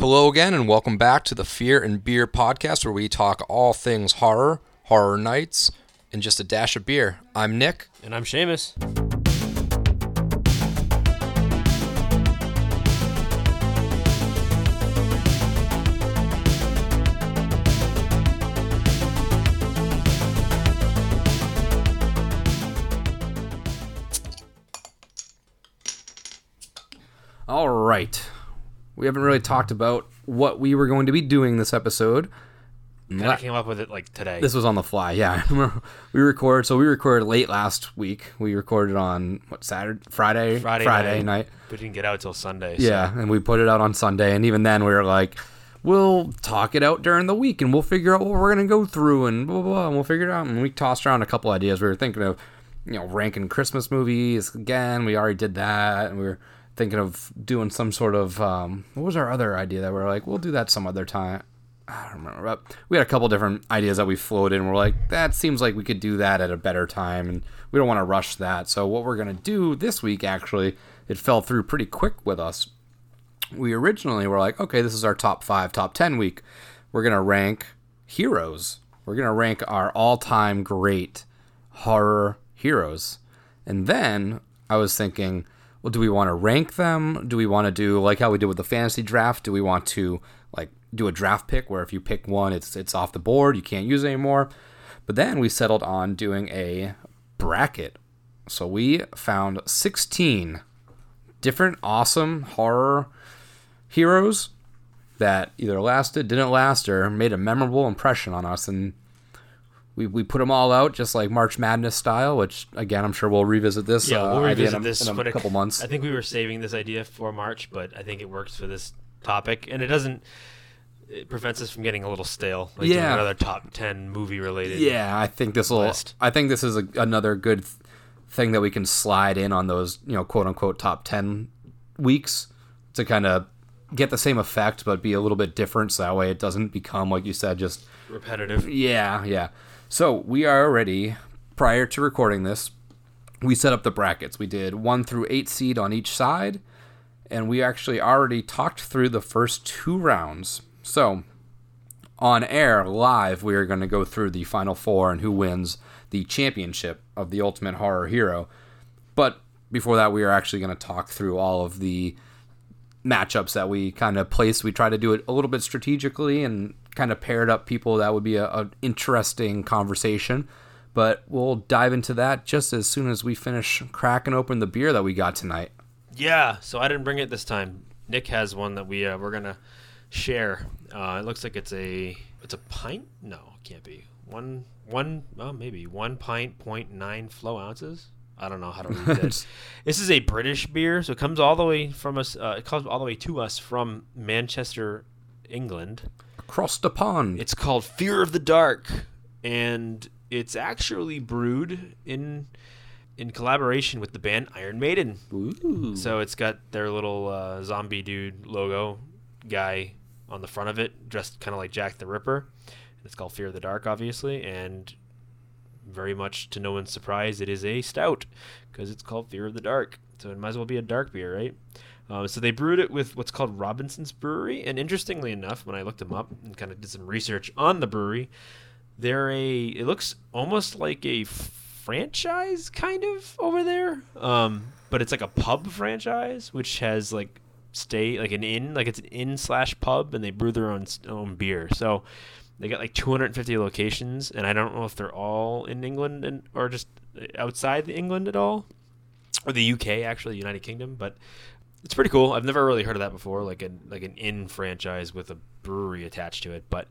Hello again, and welcome back to the Fear and Beer podcast, where we talk all things horror, horror nights, and just a dash of beer. I'm Nick. And I'm Seamus. All right. We haven't really talked about what we were going to be doing this episode. Kind of came up with it like today. This was on the fly, yeah. we recorded, so we recorded late last week. We recorded on what Saturday, Friday, Friday, Friday night. We didn't get out till Sunday. so- Yeah, and we put it out on Sunday, and even then we were like, we'll talk it out during the week, and we'll figure out what we're gonna go through, and blah blah, blah and we'll figure it out. And we tossed around a couple ideas. We were thinking of, you know, ranking Christmas movies again. We already did that, and we were thinking of doing some sort of um, what was our other idea that we are like, we'll do that some other time. I don't remember, but we had a couple different ideas that we floated, and we're like, that seems like we could do that at a better time, and we don't want to rush that. So what we're gonna do this week, actually, it fell through pretty quick with us we originally were like, okay, this is our top five, top 10 week. We're to rank heroes. We're to rank our all time great horror heroes. And then I was thinking, well, do we want to rank them? Do we want to do like how we did with the fantasy draft? Do we want to like do a draft pick where if you pick one, it's it's off the board, you can't use it anymore? But then we settled on doing a bracket. So we found 16 different awesome horror heroes that either lasted, didn't last, or made a memorable impression on us. And we, we put them all out just like March Madness style, which again, I'm sure we'll revisit this. Yeah, uh, we'll idea revisit in a, this in a it- couple months. I think we were saving this idea for March, but I think it works for this topic, and it doesn't. It prevents us from getting a little stale. Like doing Yeah. another top ten movie related. Yeah, I think this will. list. I think this is a, another good th- thing that we can slide in on those, you know, quote unquote top ten weeks to kind of get the same effect, but be a little bit different. So that way it doesn't become like you said, just repetitive. Yeah, yeah. So we are already prior to recording this, we set up the brackets. We did one through eight seed on each side, and we actually already talked through the first two rounds. So on air live, we are going to go through the final four and who wins the championship of the Ultimate Horror Hero. But before that, we are actually going to talk through all of the matchups that we kind of place. We try to do it a little bit strategically and kind of paired up people that would be a, a interesting conversation. But we'll dive into that just as soon as we finish cracking open the beer that we got tonight. Yeah. So I didn't bring it this time. Nick has one that we uh, we're gonna share. Uh, it looks like it's a it's a pint. No, it can't be one one. Oh, maybe one pint point nine flow ounces. I don't know how to read this. this is a British beer, so it comes all the way from us. Uh, it comes all the way to us from Manchester, England. Across the pond. It's called Fear of the Dark, and it's actually brewed in in collaboration with the band Iron Maiden. Ooh. So it's got their little uh, zombie dude logo guy on the front of it, dressed kind of like Jack the Ripper. It's called Fear of the Dark, obviously, and very much to no one's surprise, it is a stout because it's called Fear of the Dark. So it might as well be a dark beer, right? Um, so they brewed it with what's called Robinson's Brewery, and interestingly enough, when I looked them up and kind of did some research on the brewery, they're a. It looks almost like a franchise kind of over there, um, but it's like a pub franchise which has like stay like an inn, like it's an inn slash pub, and they brew their own own beer. So they got like 250 locations, and I don't know if they're all in England and or just outside the England at all, or the UK actually, United Kingdom, but. It's pretty cool. I've never really heard of that before, like an like an inn franchise with a brewery attached to it. But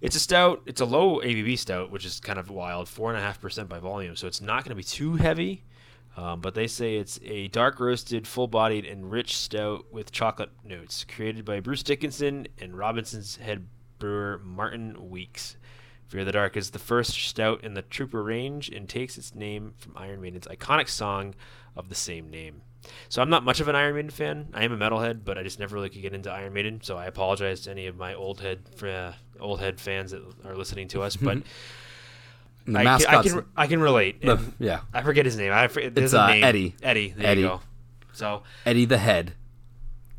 it's a stout. It's a low ABV stout, which is kind of wild, four and a half percent by volume. So it's not going to be too heavy. Um, but they say it's a dark roasted, full bodied, and rich stout with chocolate notes, created by Bruce Dickinson and Robinson's head brewer Martyn Weeks. Fear the Dark is the first stout in the Trooper range and takes its name from Iron Maiden's iconic song of the same name. So I'm not much of an Iron Maiden fan. I am a metalhead, but I just never really could get into Iron Maiden. So I apologize to any of my old head uh, old head fans that are listening to us, but I, can, I can I can relate. the- yeah, I forget his name. I forget, It's, uh, name. Eddie. Eddie. There Eddie. you go. So Eddie the Head.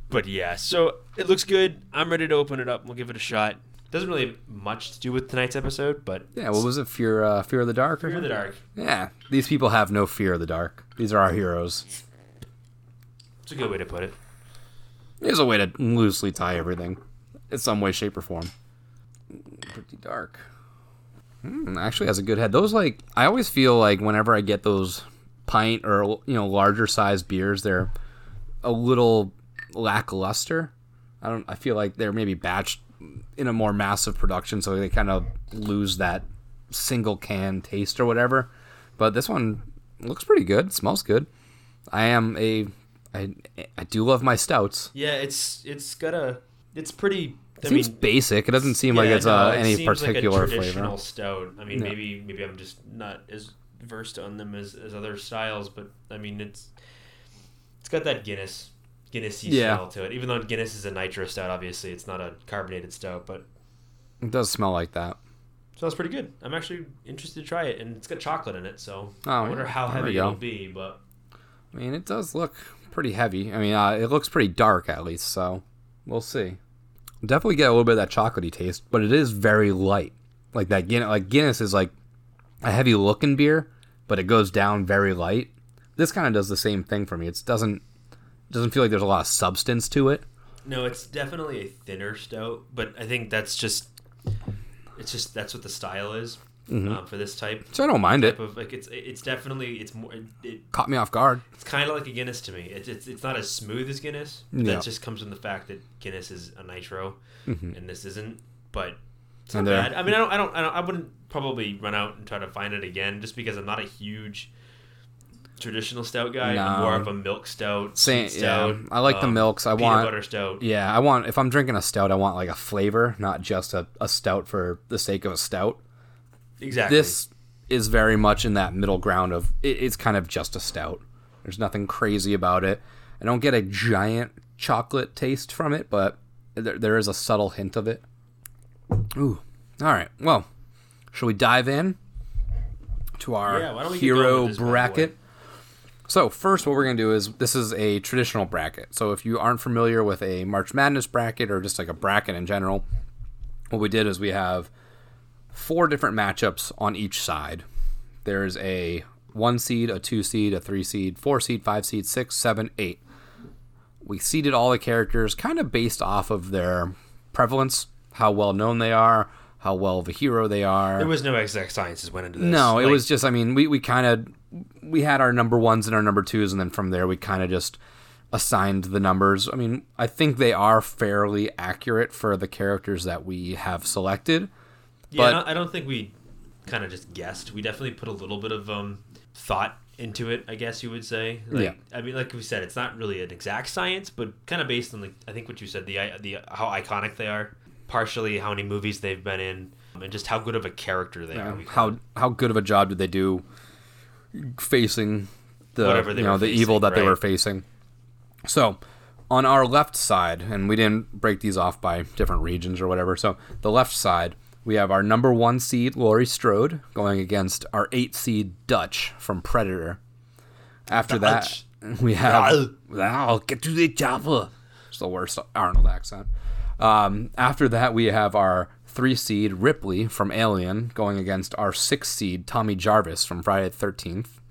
But yeah, so it looks good. I'm ready to open it up. We'll give it a shot. Doesn't really have much to do with tonight's episode, but Yeah, what was it? Fear, uh, fear of the dark. Fear of the? Dark. Yeah, these people have no fear of the dark. These are our heroes. It's a good way to put it. There's a way to loosely tie everything, in some way, shape, or form. Pretty dark. Hmm, actually, has a good head. Those like I always feel like whenever I get those pint or you know larger size beers, they're a little lackluster. I don't. I feel like they're maybe batched in a more massive production, so they kind of lose that single can taste or whatever. But this one looks pretty good. smells good. I am a. I, I do love my stouts. Yeah, it's it's got a it's pretty. I It seems mean, basic. It doesn't seem like it's no, uh, it any like particular traditional flavor. stout. I mean, Yeah. maybe maybe I'm just not as versed on them as, as other styles, but I mean it's it's got that Guinness Guinnessy Yeah. smell to it. Even though Guinness is a nitro stout, obviously it's not a carbonated stout, but It does smell like that. smells pretty good. I'm actually interested to try it, and it's got chocolate in it, so Oh, I wonder how heavy it'll be. But I mean, it does look pretty heavy. I mean, uh, it looks pretty dark at least, so we'll see. Definitely get a little bit of that chocolatey taste, but it is very light. Like that Guinness, like Guinness is like a heavy looking beer, but it goes down very light. This kind of does the same thing for me. It doesn't doesn't feel like there's a lot of substance to it. no, it's definitely a thinner stout. But I think that's just it's just that's what the style is Mm-hmm. um, for this type. So I don't mind it. of like it's it's definitely it's more it, it, Caught me off guard. it's kind of like a Guinness to me. It's it's, it's not as smooth as Guinness. Yeah. That just comes from the fact that Guinness is a nitro Mhm. and this isn't. But it's not bad. I mean, I don't, I don't I don't I wouldn't probably run out and try to find it again just because I'm not a huge traditional stout guy. I'm more of a milk stout, Same- sweet yeah. stout. I like the um, milks. I want- butter stout. Yeah, I want if I'm drinking a stout, I want like a flavor, not just a, a stout for the sake of a stout. Exactly. This is very much in that middle ground of it, it's kind of just a stout. There's nothing crazy about it. I don't get a giant chocolate taste from it, but there, there is a subtle hint of it. Ooh. All right. Well, shall we dive in to our Yeah, why don't we get going hero with this bad boy? bracket? So first, what we're gonna do is this is a traditional bracket. So if you aren't familiar with a March Madness bracket or just like a bracket in general, what we did is we have four different matchups on each side. There's a one seed, a two seed, a three seed, four seed, five seed, six, seven, eight. We seeded all the characters kind of based off of their prevalence, how well known they are, how well of a hero they are. there was no exact sciences went into this. No, it Like, was just. I mean, we we kind of we had our number ones and our number twos, and then from there we kind of just assigned the numbers. I mean, I think they are fairly accurate for the characters that we have selected. Yeah, but- I don't- I don't think we kind of just guessed. We definitely put a little bit of um, thought into it, I guess you would say. Like, Yeah. I mean, like we said, it's not really an exact science, but kind of based on like I think what you said, the the how iconic they are, partially how many movies they've been in, and just how good of a character they are. How how good of a job did they do facing the Whatever they you know the evil facing, that they were facing? So, on our left side, and we didn't break these off by different regions or whatever. So the left side, we have our number one seed Laurie Strode going against our eight seed Dutch from Predator. After Dutch. that, we have I'll get to the chopper. It's the worst Arnold accent. Um, after that, we have our three seed Ripley from Alien going against our six seed Tommy Jarvis from Friday the Thirteenth.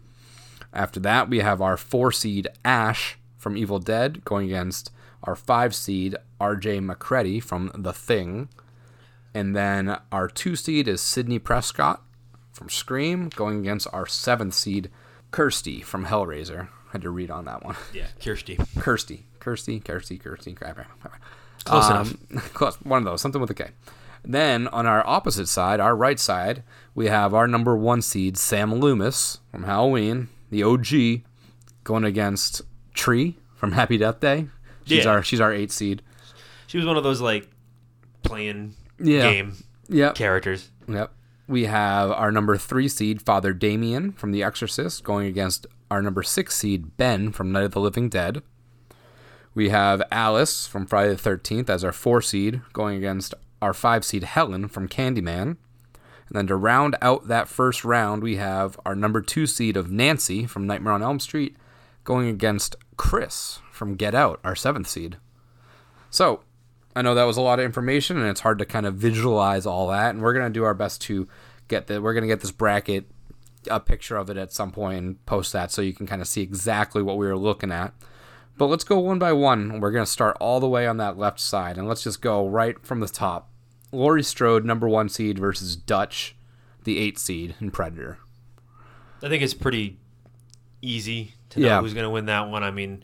After that, we have our four seed Ash from Evil Dead going against our five seed RJ MacReady from The Thing. And then our two seed is Sidney Prescott from Scream going against our seventh seed Kirsty from Hellraiser. Had to read on that one. yeah, Kirsty. Kirsty. Kirsty, Kirsty, Kirsty. crap. Close Um, Close. One of those. Something with a K. Then on our opposite side, our right side, we have our number one seed, Sam Loomis from Halloween, the OG, going against Tree from Happy Death Day. She's Yeah. our she's our eight seed. She was one of those like playing Yeah. game Yep. characters. Yep. We have our number three seed, Father Damien from The Exorcist, going against our number six seed, Ben from Night of the Living Dead. We have Alice from Friday the 13th as our four seed, going against our five seed, Helen from Candyman. And then to round out that first round, we have our number two seed of Nancy from Nightmare on Elm Street, going against Chris from Get Out, our seventh seed. So, I know that was a lot of information, and it's hard to kind of visualize all that. And we're gonna do our best to get the we're gonna get this bracket, a picture of it at some point, and post that so you can kind of see exactly what we were looking at. But let's go one by one. We're gonna start all the way on that left side, and let's just go right from the top. Laurie Strode, number one seed, versus Dutch, the eight seed and Predator. I think it's pretty easy to know Yeah. who's going to win that one. I mean,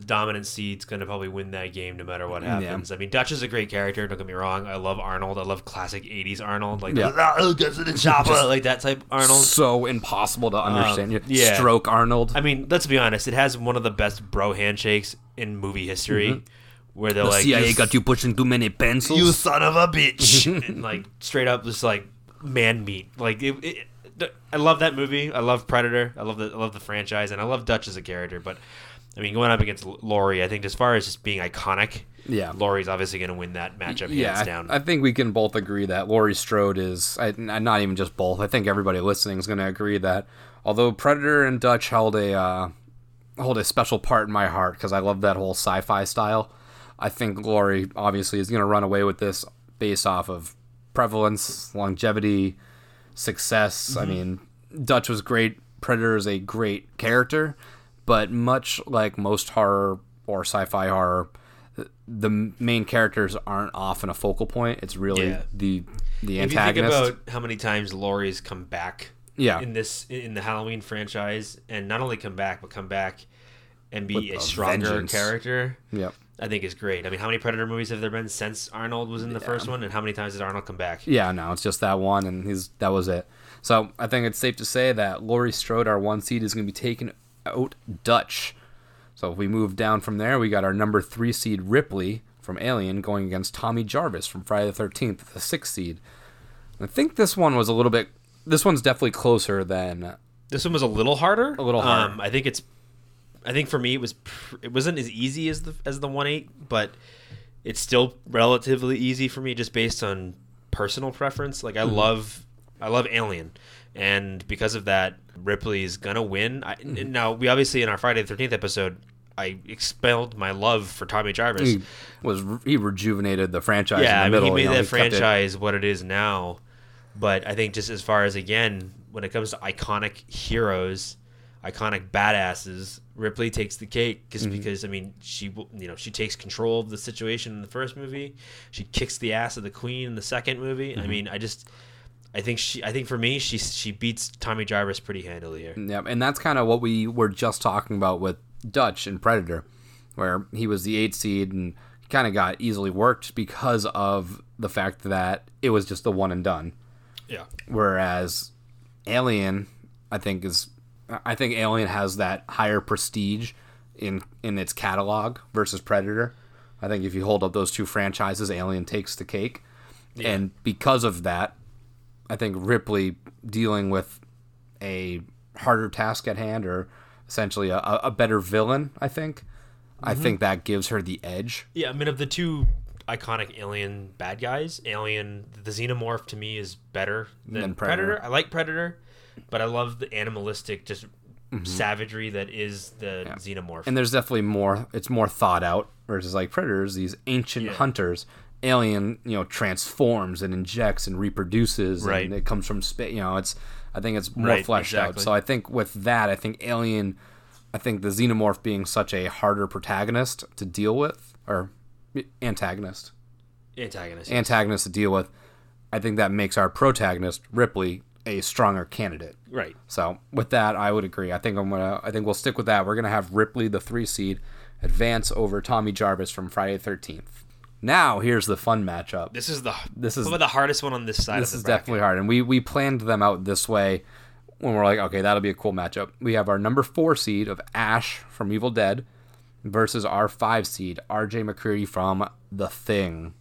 the dominant seed's going to probably win that game no matter what happens. I mean, Dutch is a great character. Don't get me wrong. I love Arnold. I love classic '80s Arnold, like Yeah. "Ah, in the chopper," like that type Arnold. So impossible to understand. You yeah. Stroke Arnold. I mean, let's be honest. It has one of the best bro handshakes in movie history, where they're like, "You got you pushing too many pencils. you son of a bitch and like straight up just like man meat like it, it, i love that movie i love predator i love the i love the franchise and i love dutch as a character but i mean going up against laurie i think as far as just being iconic Yeah. laurie's obviously going to win that matchup yeah, hands I- down I, think we can both agree that Laurie Strode is, I, not even just both. I think everybody listening is going to agree that although Predator and Dutch held a uh, hold a special part in my heart because I love that whole sci-fi style. I think Laurie obviously is going to run away with this based off of prevalence, longevity, success. I mean, Dutch was great. Predator is a great character, but much like most horror or sci-fi horror, the main characters aren't often a focal point. It's really Yeah. the the if you think about how many times laurie's come back Yeah. in this in the halloween franchise and not only come back but come back and be With a a stronger vengeance. character yep. I think is great. I mean, how many Predator movies have there been since Arnold was in the first one, and how many times did Arnold come back? Yeah, no, it's just that one, and he's that was it. So I think it's safe to say that Laurie Strode, our one seed, is going to be taken out Dutch. So if we move down from there, we got our number three seed Ripley from Alien going against Tommy Jarvis from Friday the Thirteenth, the sixth seed. I think this one was a little bit. This one's definitely closer than. This one was a little harder. A little harder. Um, I think it's. I think for me it was. Pr- it wasn't as easy as the as the one eight, but it's still relatively easy for me just based on personal preference. Like I Mm-hmm. love, I love Alien, and because of that, Ripley's gonna win. I, Mm-hmm. Now we obviously in our Friday the Thirteenth episode. I expelled my love for Tommy Jarvis. He was he rejuvenated the franchise. yeah, I in the mean, middle, he you made know, that he kept it- franchise what it is now. But I think just as far as again, when it comes to iconic heroes, iconic badasses, Ripley takes the cake just Mm-hmm. because I mean she you know she takes control of the situation in the first movie, she kicks the ass of the Queen in the second movie. Mm-hmm. I mean, I just I think she I think for me she she beats Tommy Jarvis pretty handily here. Yeah, and that's kind of what we were just talking about with Dutch and Predator, where he was the eight seed and he kind of got easily worked because of the fact that it was just the one and done. Yeah. Whereas Alien, I think is, I think Alien has that higher prestige in in its catalog versus Predator. I think if you hold up those two franchises, Alien takes the cake, and because of that, I think Ripley dealing with a harder task at hand or essentially a, a better villain. I think. I think that gives her the edge. Yeah, I mean, of the two iconic alien bad guys, Alien, the Xenomorph to me is better than, Than Predator. Predator. I like Predator, but I love the animalistic, just savagery that is the Xenomorph. Mm-hmm. and there's definitely more it's more thought out versus like predators these ancient Yeah. hunters alien you know transforms and injects and reproduces Right. and it comes from space you know it's i think it's more Right, fleshed out so i think with that i think alien i think the xenomorph being such a harder protagonist to deal with or antagonist antagonist. antagonist to deal with i think that makes our protagonist ripley a stronger candidate right. so with that, I would agree. I think I'm gonna. I think we'll stick with that. We're gonna have Ripley, the three seed, advance over Tommy Jarvis from Friday the Thirteenth. Now here's the fun matchup. This is the This is- the hardest one on this side. This of is bracket. definitely hard, and we we planned them out this way when we're like, okay, that'll be a cool matchup. We have our number four seed of Ash from Evil Dead versus our five seed R.J. MacReady from The Thing.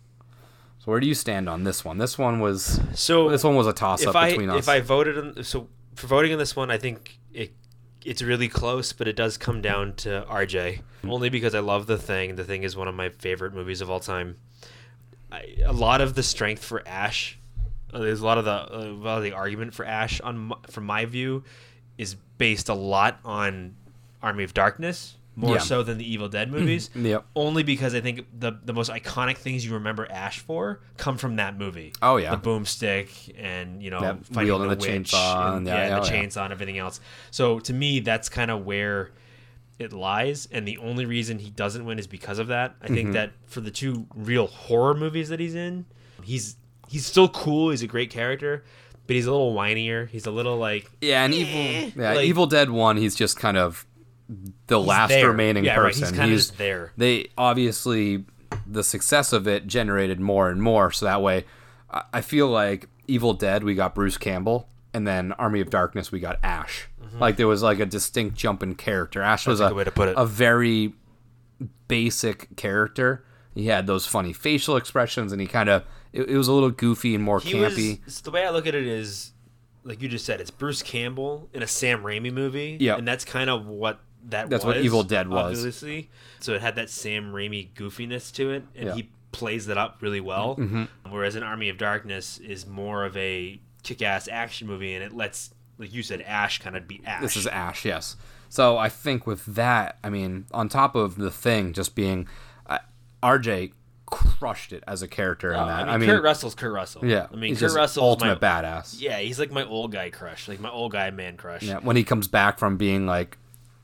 So where do you stand on this one? This one was So this one was a toss up I between us. if I voted on so for voting on this one, I think it's really close, but it does come down to RJ only because I love the thing. The thing is one of my favorite movies of all time. I, a lot of the strength for Ash, uh, there's a lot of the uh, a lot of the argument for Ash on from my view is based a lot on Army of Darkness more Yeah. so than the Evil Dead movies. Yep. Only because I think the the most iconic things you remember Ash for come from that movie. Oh, yeah. the boomstick and you know That fighting the, the witch chainsaw and, yeah, yeah, the yeah, yeah. and everything else. So to me, that's kind of where it lies, and the only reason he doesn't win is because of that. I Mm-hmm. think that for the two real horror movies that he's in, he's he's still cool. He's a great character, but he's a little whinier. He's a little like Yeah, and Eh, evil. Yeah, like- Evil Dead One. He's just kind of the last there. remaining Yeah, right, person. he's kinda just there. They obviously the success of it generated more and more. So that way, I feel like Evil Dead we got Bruce Campbell, and then Army of Darkness we got Ash. Like there was like a distinct jump in character. Ash was Mm-hmm. a a way to put it. a very basic character. He had those funny facial expressions, and he kind of it, it was a little goofy and more he campy. was. The way I look at it is, like you just said, it's Bruce Campbell in a Sam Raimi movie. Yeah. and that's kind of what that. That's was, what Evil Dead was. Obviously, so it had that Sam Raimi goofiness to it, and Yeah. he plays that up really well. Mm-hmm. Whereas an Army of Darkness is more of a kick-ass action movie, and it lets, like you said, Ash kind of be Ash. This is Ash, yes. So I think with that, I mean, on top of the thing just being, uh, RJ crushed it as a character in Uh, that. I mean, I mean, Kurt Russell's Kurt Russell. yeah, I mean, Kurt just Russell's ultimate my, badass. Yeah, he's like my old guy crush, like my old guy man crush. Yeah, when he comes back from being like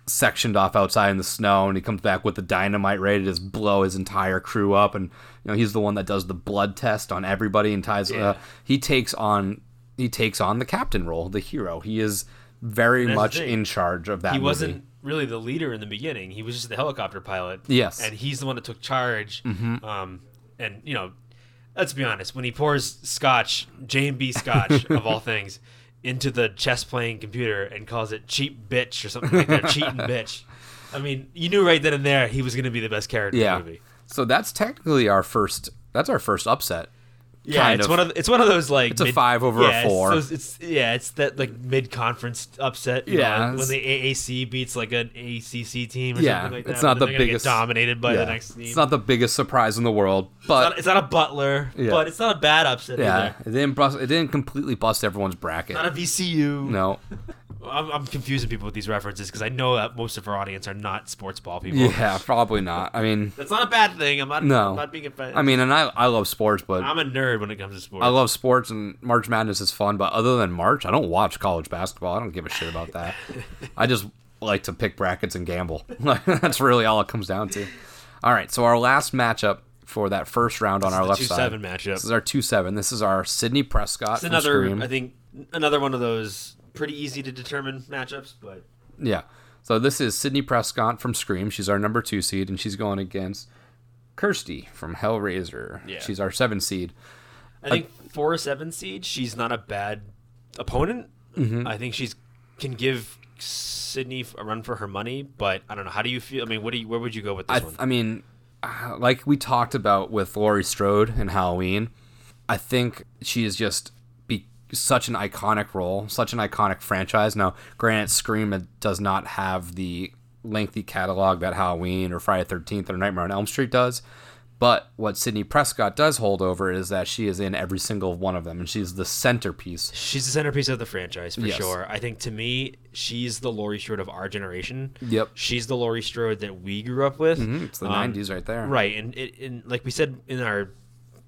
sectioned off outside in the snow, and he comes back with the dynamite ready to just blow his entire crew up, and you know he's the one that does the blood test on everybody and ties. Yeah. Uh, he takes on he takes on the captain role, the hero. He is very much in charge of that. he movie. wasn't really the leader in the beginning. He was just the helicopter pilot. Yes. Mm-hmm. and he's the one that took charge. Um, and you know, let's be honest. When he pours scotch, J and B Scotch of all things, into the chess playing computer and calls it cheap bitch or something like that, cheating bitch. I mean, you knew right then and there he was going to be the best character Yeah. in the movie. So that's technically our first. That's our first upset. Yeah, it's of. one of it's one of those like It's a five over a yeah, it's four. those- It's, yeah, it's that like mid conference upset. Yeah, know, when the AAC beats like an ACC team. Or Yeah, something like it's not the they're gonna get biggest- dominated by yeah, the next team. it's not the biggest surprise in the world, It's but not, it's not a Butler, Yeah. but it's not a bad upset yeah, either. it didn't bust, it didn't completely bust everyone's bracket. Not a VCU. no, I'm, I'm confusing people with these references because I know that most of our audience are not sports ball people. yeah, probably not. I mean, That's not a bad thing. I'm not. No. I'm not being offended. I mean, and I I love sports, but I'm a nerd when it comes to sports. I love sports and March Madness is fun, but other than March, I don't watch college basketball. I don't give a shit about that. I just like to pick brackets and gamble. That's really all it comes down to. All right, so our last matchup for that first round on our left two side. seven matchup. This is our two seven. This is our Sidney Prescott It's another. I think another one of those pretty easy to determine matchups, but Yeah. So this is Sidney Prescott from Scream. She's our number two seed, and she's going against Kirsty from Hellraiser. Yeah. She's our seven seed. I think for a seven seed, she's not a bad opponent. Mm-hmm. I think she's can give Sidney a run for her money, but I don't know. How do you feel? I mean, what do you? Where would you go with this I, one? I mean, uh, like we talked about with Laurie Strode and Halloween, I think she is just such an iconic role, such an iconic franchise. Now, granted, Scream does not have the lengthy catalog that Halloween or Friday Thirteenth or Nightmare on Elm Street does. But what Sidney Prescott does hold over is that she is in every single one of them, and she's the centerpiece. She's the centerpiece of the franchise for Yes. sure. I think to me, she's the Laurie Strode of our generation. Yep. She's the Laurie Strode that we grew up with. It's the Um, '90s right there. Right, and it, and like we said in our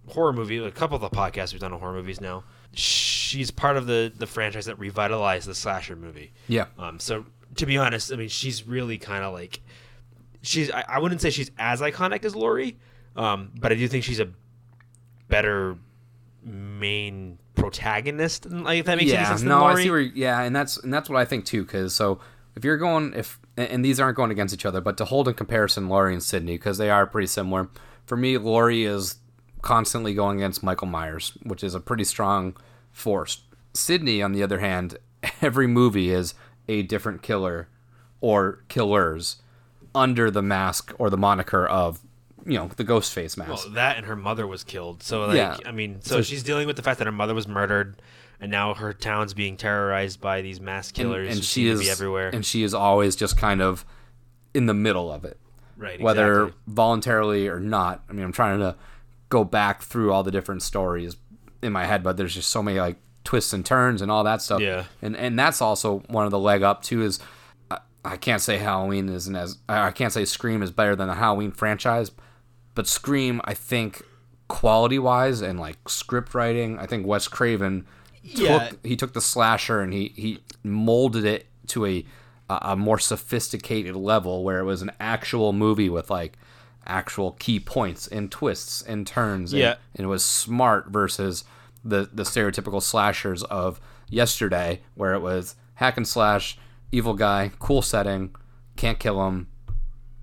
horror movie, a couple of the podcasts we've done on horror movies now. She's part of the the franchise that revitalized the slasher movie. Yeah. Um. So to be honest, I mean, she's really kind of like she's. I, I wouldn't say she's as iconic as Laurie, um, but I do think she's a better main protagonist. Like if that makes any yeah, sense. than no, I see where. Yeah, and that's and that's what I think too. Because so if you're going if and- and these aren't going against each other, but to hold in comparison Laurie and Sidney because they are pretty similar. For me, Laurie is constantly going against Michael Myers, which is a pretty strong force. Sidney, on the other hand, every movie is a different killer or killers under the mask or the moniker of you know the ghost face mask. Well, that and her mother was killed. So like, Yeah. I mean, so, she's dealing with the fact that her mother was murdered, and now her town's being terrorized by these mass killers and who she is be everywhere. and she is always just kind of in the middle of it. right, whether exactly. voluntarily or not. I mean, I'm trying to go back through all the different stories in my head, but there's just so many like twists and turns and all that stuff. Yeah. And and that's also one of the leg up too is I, I can't say Halloween isn't as I can't say Scream is better than the Halloween franchise, but Scream I think quality wise and like script writing, I think Wes Craven took Yeah. he took the slasher and he he molded it to a a a more sophisticated level where it was an actual movie with like actual key points and twists and turns. and- Yeah. and it was smart versus the the stereotypical slashers of yesterday, where it was hack and slash, evil guy, cool setting, can't kill him,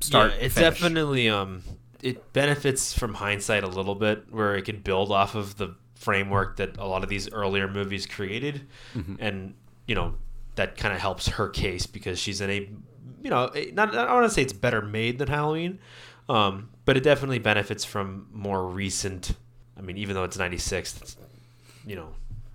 start. yeah, it's definitely um it benefits from hindsight a little bit where it can build off of the framework that a lot of these earlier movies created Mm-hmm. and you know that kind of helps her case because she's in a you know not I don't want to say it's better made than Halloween um but it definitely benefits from more recent I mean even though it's 96 it's you know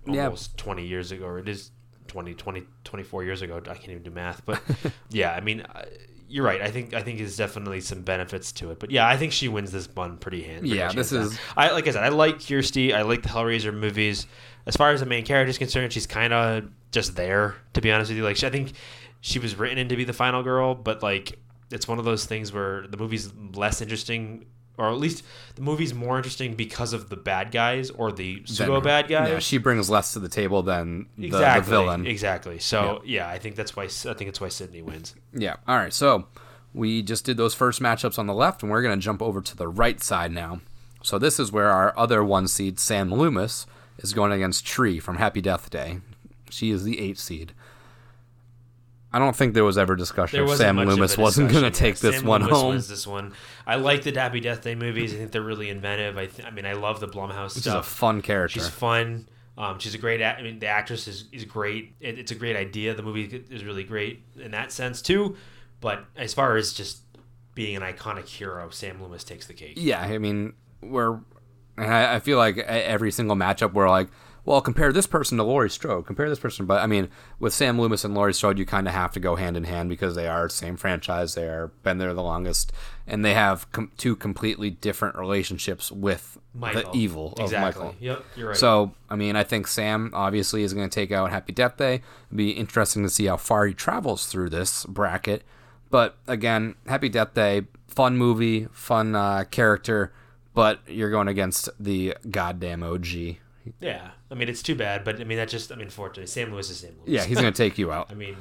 Yeah. almost 20 years ago or it is 20 20 24 years ago. I can't even do math but yeah I mean I- you're right. I think I think there's definitely some benefits to it. But yeah I think she wins this one pretty hand pretty Yeah, this is- down. I like I said I like Kirsty I like the Hellraiser movies. As far as the main character is concerned she's kind of just there to be honest with you. Like she, I think she was written in to be the final girl but like it's one of those things where the movie's less interesting or at least the movie's more interesting because of the bad guys or the pseudo bad guys Yeah, she brings less to the table than the, exactly the villain. exactly so yeah. i think that's why i think it's why sidney wins Yeah. All right. So we just did those first matchups on the left, and we're going to jump over to the right side now. So this is where our other one seed, Sam Loomis, is going against Tree from Happy Death Day. She is the eight seed. I don't think there was ever discussion if Sam Loomis wasn't going to take yeah. this Sam one Loomis home, wins this one. I like the happy death day movies. I think they're really inventive. I, th- I mean i love the blumhouse which is a fun character. she's fun. Um, she's a great act- i mean the actress is, is great. It, it's a great idea. The movie is really great in that sense too. But as far as just being an iconic hero sam loomis takes the cake. Yeah, I mean, we're. I, I feel like every single matchup, we're like, well, compare this person to Laurie Strode. Compare this person, but I mean, with Sam Loomis and Laurie Strode, you kind of have to go hand in hand because they are the same franchise. They are been there the longest, and they have com- two completely different relationships with Michael. the evil of exactly Michael. yep you're right So, I mean, I think Sam obviously is going to take out Happy Death Day. It'd be interesting to see how far he travels through this bracket. But again, Happy Death Day, fun movie, fun uh, character, but you're going against the goddamn OG. yeah i mean it's too bad but i mean that just i mean fortunately sam loomis is sam loomis Yeah, he's going to take you out. I mean,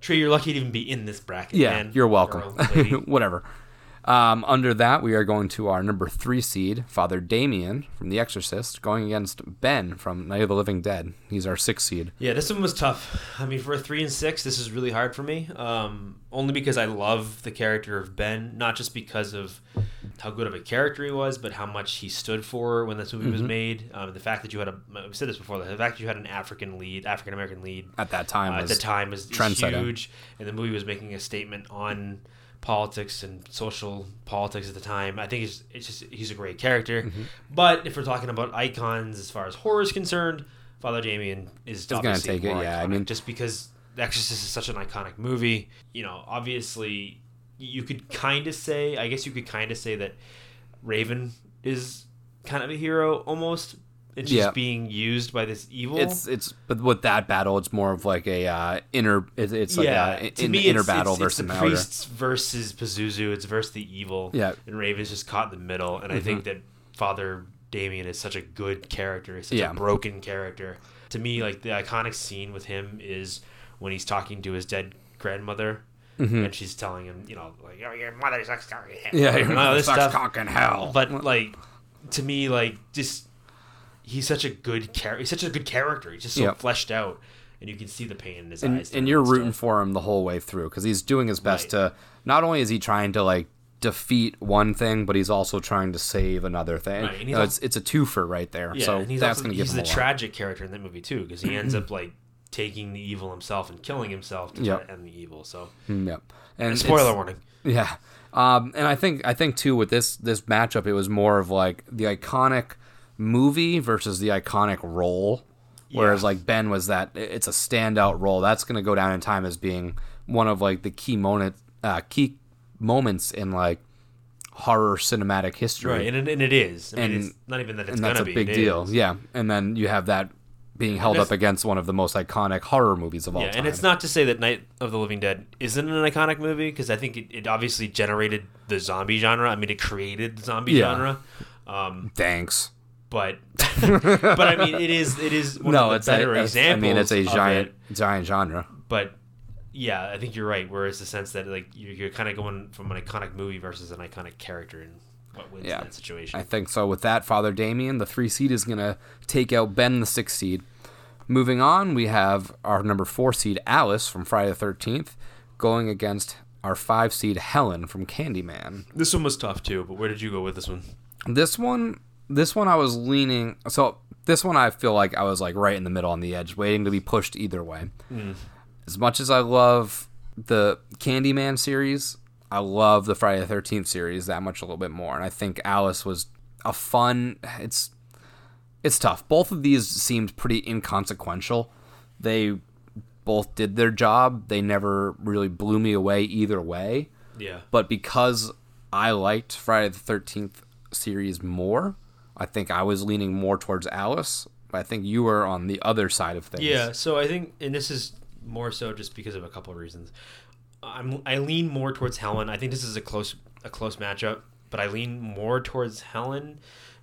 Tree, you're lucky to even be in this bracket. Yeah, man. you're welcome. Whatever. Um, under that, we are going to our number three seed, Father Damien from The Exorcist, going against Ben from Night of the Living Dead. He's our sixth seed. yeah, this one was tough. I mean, for a three and six, this is really hard for me. Um, only because I love the character of Ben, not just because of how good of a character he was, but how much he stood for when this movie Mm-hmm. was made. Um, the fact that you had a, I've said this before, the fact that you had an African lead, African American lead At that time, uh, at the time was huge, and the movie was making a statement on politics and social politics at the time. I think it's, it's just he's a great character. Mm-hmm. But if we're talking about icons as far as horror is concerned, Father Damien is obviously gonna take it, yeah, I mean- just because The Exorcist is such an iconic movie. You know, obviously, you could kind of say, I guess you could kind of say that Regan is kind of a hero almost. And she's Yeah. being used by this evil. it's it's but with that battle it's more of like a uh, inner it's, it's like yeah, a, to in, me, inner it's, battle it's, versus it's the outer. priests versus Pazuzu. It's versus the evil. Yeah. Mm-hmm. and Regan's just caught in the middle. And I think that Father Damien is such a good character. He's such Yeah. a broken character. To me, like the iconic scene with him is when he's talking to his dead grandmother. And she's telling him, you know, like, oh, your mother sucks cock in hell," Mm-hmm. yeah all this sucks stuff. cock in hell But like, to me, like, just he's such a good character. He's such a good character. He's just so Yep. fleshed out, and you can see the pain in his and, eyes. and you're rooting for him the whole way through because he's doing his best Right. to not only is he trying to like defeat one thing but he's also trying to save another thing Right, and he's You know, al- it's it's a twofer right there Yeah, so and he's that's also going to give he's the tragic character in that movie too because he ends up like taking the evil himself and killing himself to Yep. end the evil. So Mm, yep and spoiler warning. Yeah. Um, and I think I think too with this this matchup it was more of like the iconic movie versus the iconic role. Whereas like Ben was that it's a standout role. That's gonna go down in time as being one of like the key moment uh, key moments in like horror cinematic history. Right, and it, and it is. I mean, And- it's not even that it's and gonna that's a be. big deal. is. Yeah. And then you have that being held up against one of the most iconic horror movies of all Yeah, time. and it's not to say that Night of the Living Dead isn't an iconic movie because I think it, it obviously generated the zombie genre. I mean, it created the zombie Yeah. genre. Um, Thanks. But but I mean, it is it is one no, of the it's better a, examples. I mean, it's a giant, it. giant genre. but yeah, I think you're right. Whereas the sense that like you're, you're kind of going from an iconic movie versus an iconic character and what wins Yeah. in that situation. I think so. With that, Father Damien, the three seed, is going to take out Ben, the six seed. Moving on, we have our number four seed, Alice from Friday the 13th, going against our five seed, Helen from Candyman. this one was tough too. But where did you go with this one? This one, this one, I was leaning. So this one, I feel like I was like right in the middle on the edge, waiting to be pushed either way. Mm. As much as I love the Candyman series, I love the Friday the Thirteenth series that much a little bit more, and I think Alice was a fun. It's it's tough. Both of these seemed pretty inconsequential. They both did their job. They never really blew me away either way Yeah. but because I liked Friday the Thirteenth series more, I think I was leaning more towards Alice. But I think you were on the other side of things. Yeah, so I think, and this is more so just because of a couple of reasons. I'm I lean more towards Helen. I think this is a close a close matchup, but I lean more towards Helen,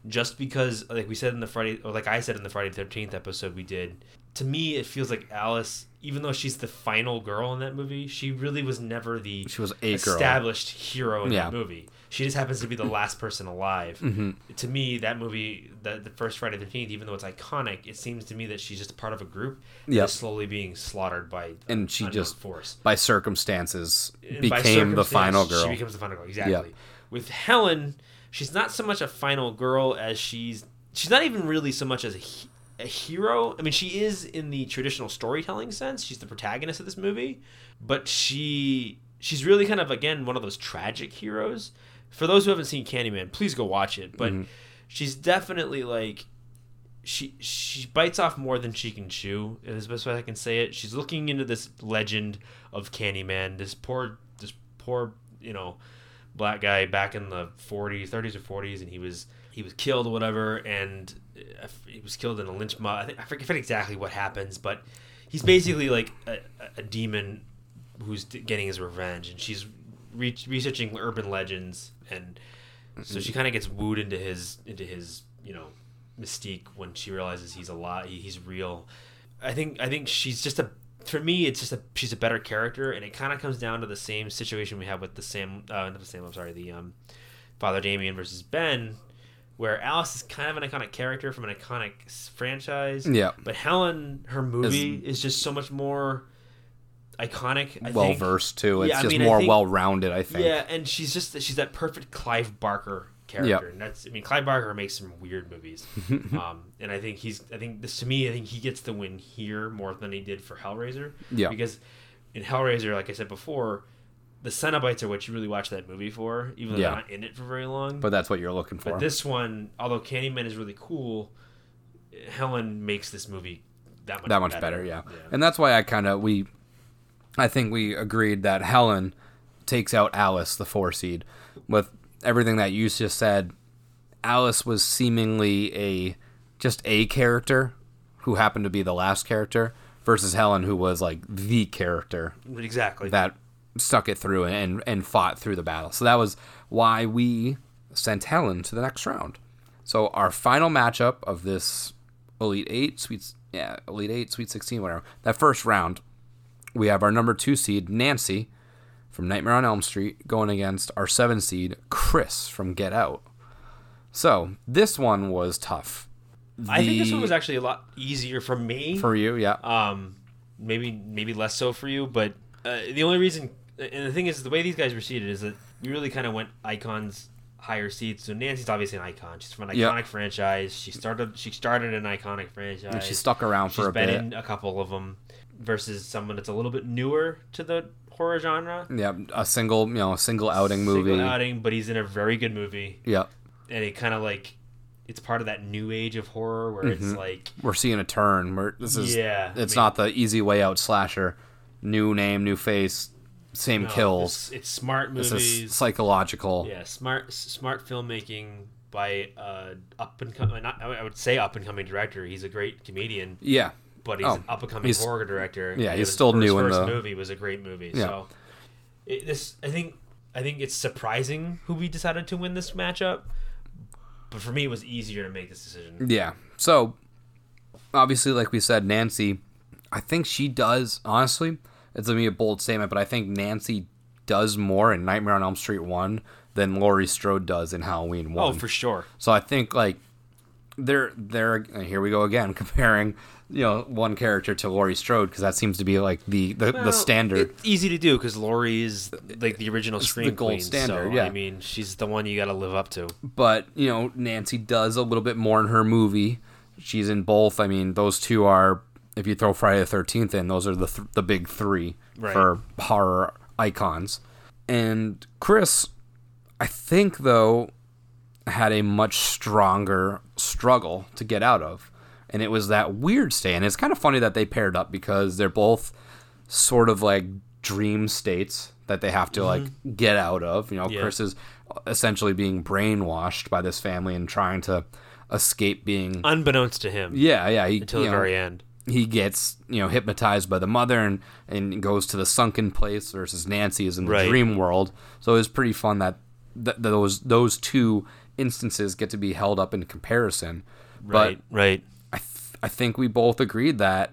just because, like we said in the Friday, or like I said in the Friday Thirteenth episode we did. To me, it feels like Alice, even though she's the final girl in that movie, she really was never the She was a girl. established hero in Yeah. that movie. She just happens to be the last person alive. Mm-hmm. To me, that movie, the, the first Friday the Thirteenth, even though it's iconic, it seems to me that she's just part of a group is slowly being slaughtered by And she just force by circumstances And became by the final girl. She becomes the final girl, exactly. With Helen, she's not so much a final girl as she's she's not even really so much as a, a hero. I mean, she is in the traditional storytelling sense. She's the protagonist of this movie, but she she's really kind of again one of those tragic heroes. For those who haven't seen Candyman, please go watch it. But mm-hmm. she's definitely like she she bites off more than she can chew is the best way I can say it. She's looking into this legend of Candyman, this poor this poor, you know, black guy back in the 40s, 30s or 40s and he was he was killed or whatever and uh, he was killed in a lynch mob. I think I forget exactly what happens, but he's basically like a, a demon who's getting his revenge and she's re- researching urban legends and so she kind of gets wooed into his into his you know mystique when she realizes he's alive he's real i think i think she's just a for me it's just a she's a better character and it kind of comes down to the same situation we have with the sam uh not the sam i'm sorry the um father damien versus ben where alice is kind of an iconic character from an iconic franchise Yeah. but helen her movie is just so much more iconic I well versed too. It's Yeah, I just mean, more well rounded, I think. Yeah, and she's just she's that perfect Clive Barker character, Yep. and that's I mean Clive Barker makes some weird movies, um, and I think he's I think this to me I think he gets the win here more than he did for Hellraiser. Yeah. because in Hellraiser, like I said before, the Cenobites are what you really watch that movie for, even though Yeah. they're not in it for very long. But that's what you're looking for. But this one, although Candyman is really cool, Helen makes this movie that much that much better, yeah. And that's why I kind of we, I think we agreed that Helen takes out Alice, the four seed, with everything that you just said. Alice was seemingly a just a character who happened to be the last character versus Helen, who was like the character exactly. that stuck it through and and fought through the battle. So that was why we sent Helen to the next round. So our final matchup of this Elite Eight, Sweet yeah, Elite Eight, Sweet Sixteen, whatever. That first round, we have our number two seed Nancy from Nightmare on Elm Street going against our seven seed Chris from Get Out. So this one was tough. I think this one was actually a lot easier for me. for you, yeah. um maybe maybe less so for you but uh, the only reason and the thing is the way these guys were seated is that you really kind of went icons higher seats so nancy's obviously an icon she's from an iconic franchise she started she started an iconic franchise and she stuck around for she's a been bit. in a couple of them versus someone that's a little bit newer to the horror genre yeah, a single, you know, a single outing Single movie. outing but he's in a very good movie Yeah. and it kind of like it's part of that new age of horror where it's like we're seeing a turn. Where this is, Yeah, I it's mean- not the easy way out slasher. New name, new face, same no, kills. it's, it's smart This movies is psychological. Yeah, smart smart filmmaking. by uh, up and coming. I would say up and coming director. He's a great comedian, Yeah. But he's Oh, an up and coming horror director. yeah, he's still first, new in first the- movie was a great movie. Yeah. So it, this, I think, I think it's surprising who we decided to win this matchup. But for me, it was easier to make this decision. Yeah. So, obviously, like we said, Nancy, I think she does, honestly, it's going to be a bold statement, but I think Nancy does more in Nightmare on Elm Street 1 than Laurie Strode does in Halloween 1. Oh, for sure. So I think, like, they're, they're, here we go again, comparing, you know, one character to Laurie Strode, because that seems to be, like, the, the, the standard. It's easy to do because Laurie is like the original scream the gold queen. standard, so, yeah. I mean, she's the one you got to live up to. but you know Nancy does a little bit more in her movie. She's in both. I mean, those two are if you throw Friday the Thirteenth in, those are the th- the big three Right. for horror icons. And Chris, I think though, had a much stronger struggle to get out of, and it was that weird stay. And it's kind of funny that they paired up because they're both sort of like dream states that they have to like mm-hmm. get out of. You know, Yeah. Chris is essentially being brainwashed by this family and trying to escape being. Unbeknownst to him, Yeah, yeah. He, until the know, very end. he gets you know hypnotized by the mother and and goes to the sunken place versus Nancy is in the Right. dream world. So it was pretty fun that th- those those two instances get to be held up in comparison. Right, right. I think we both agreed that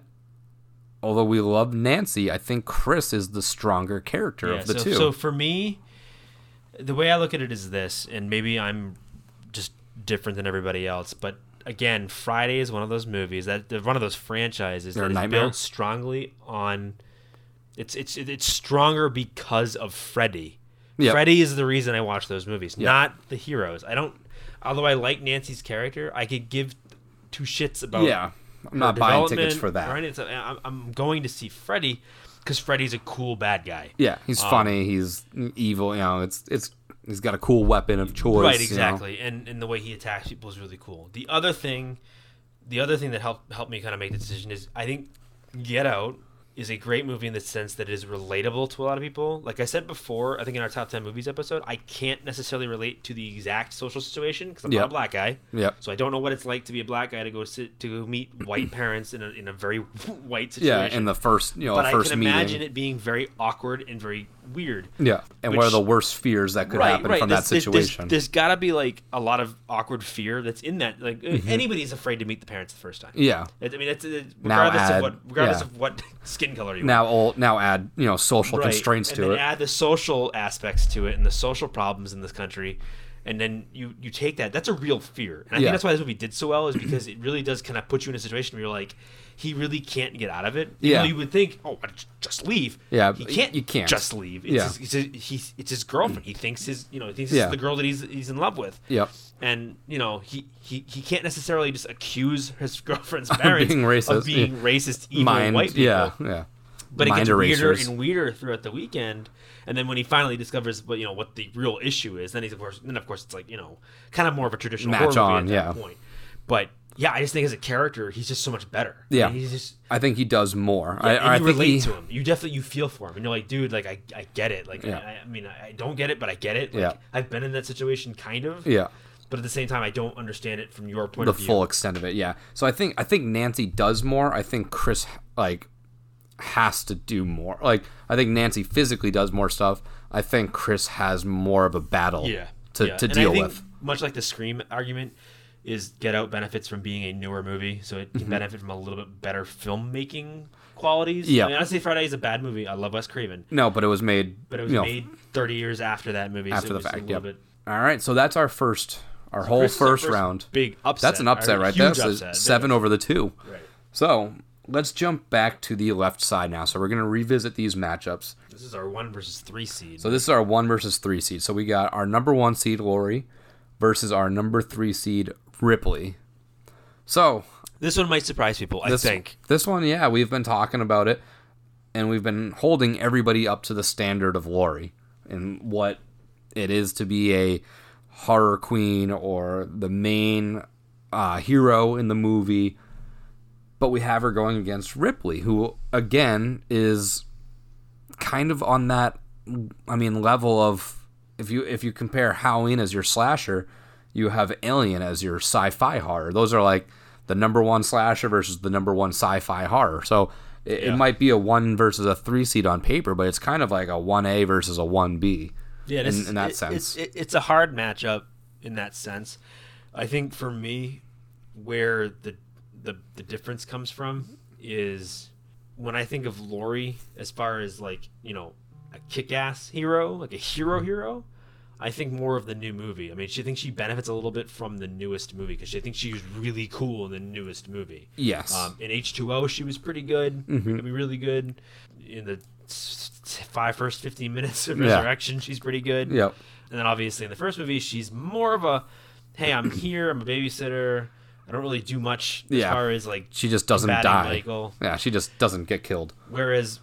although we love Nancy, I think Chris is the stronger character Yeah, of the so, two. so for me, the way I look at it is this, and maybe I'm just different than everybody else, but again, Friday is one of those movies that one of those franchises They're that is built strongly on. It's it's it's stronger because of Freddy. Yep. Freddy is the reason I watch those movies, not the heroes. I don't. Although I like Nancy's character, I could give two shits about yeah, I'm not buying tickets for or that. anything. I'm, I'm going to see Freddy because Freddy's a cool bad guy. Yeah, he's Um, funny. He's evil. You know, it's it's he's got a cool weapon of choice. right you know. exactly and and the way he attacks people is really cool the other thing the other thing that helped helped me kind of make the decision is i think get out is a great movie in the sense that it is relatable to a lot of people like i said before i think in our top 10 movies episode i can't necessarily relate to the exact social situation because i'm not a black guy Yep. so i don't know what it's like to be a black guy to go sit to go meet white parents in a, in a very white situation. Yeah, in the first you know but the i can meeting. imagine it being very awkward and very weird Yeah, and what are the worst fears that could happen from that situation? there's-? There's, got to be like a lot of awkward fear that's in that. Like Mm-hmm. anybody's afraid to meet the parents the first time. yeah. I mean, it's, it's Now regardless add- of what regardless yeah. of what skin color you are. Now, all now add you know social Right. constraints and to it. add the social aspects to it and the social problems in this country. And then you, you take that. That's a real fear. And I Yeah. think that's why this movie did so well, is because it really does kind of put you in a situation where you're like, he really can't get out of it. Even Yeah. You would think, oh, just leave. Yeah, He can't. you can't. just leave. It's Yeah. his, it's, his, he's, it's his girlfriend. He thinks his, you know, he thinks Yeah. this is the girl that he's he's in love with. Yep. And you know, he, he, he can't necessarily just accuse his girlfriend's parents being racist. of being racist, evil Mind, white people yeah, yeah. but it Mind gets weirder and weirder throughout the weekend. And then when he finally discovers what you know what the real issue is, then he's of course then of course it's like you know kind of more of a traditional Match horror on, movie at that yeah. point. But yeah, I just think as a character, he's just so much better. Yeah. I mean, he's just I think he does more. yeah, I, and I you relate he, to him. You definitely you feel for him, and you're like, dude, like I, I get it. Like Yeah. I, I mean, I, don't get it, but I get it. Like, Yeah. I've been in that situation, kind of. Yeah. But at the same time, I don't understand it from your point the of view. The full extent of it. Yeah. So I think I think Nancy does more. I think Chris like has to do more. Like I think Nancy physically does more stuff. I think Chris has more of a battle yeah to, yeah. to And deal I think, with. much like the scream argument is get out benefits from being a newer movie so it can benefit from a little bit better filmmaking qualities Mm-hmm. Yeah. I mean, honestly friday is a bad movie i love wes craven No, but it was made but it was you know, made 30 years after that movie after so the it was a fact. Yep. bit All right, so that's our first our whole Chris is our first, round. big upset That's an upset right there. Upset. seven over the two. right So let's jump back to the left side now. So we're gonna revisit these matchups. this is our one versus three seed So this is our one versus three seed. So we got our number one seed Laurie versus our number three seed Ripley. So this one might surprise people i this think this one, yeah, we've been talking about it, and we've been holding everybody up to the standard of Laurie and what it is to be a horror queen or the main uh, hero in the movie. But we have her going against Ripley, who again is kind of on that, I mean, level of if you if you compare Halloween as your slasher, you have Alien as your sci-fi horror. Those are like the number one slasher versus the number one sci-fi horror. So it, Yeah. it might be a one versus a three seed on paper, but it's kind of like a one A versus a one B. Yeah, in- in that it- sense. it's, it, it's a hard matchup in that sense. I think for me, where the the the difference comes from is when I think of Laurie as far as like you know a kick-ass hero, like a hero hero. I think more of the new movie. I mean, she thinks she benefits a little bit from the newest movie because she thinks she was really cool in the newest movie. Yes. Um, in H2O, she was pretty good. I mean, really good. In the five first 15 minutes of Yeah. Resurrection, she's pretty good. yep. And then obviously in the first movie, she's more of a, hey, I'm here, I'm a babysitter. I don't really do much as Yeah. far as like She just doesn't die. Michael. Yeah, she just doesn't get killed. Whereas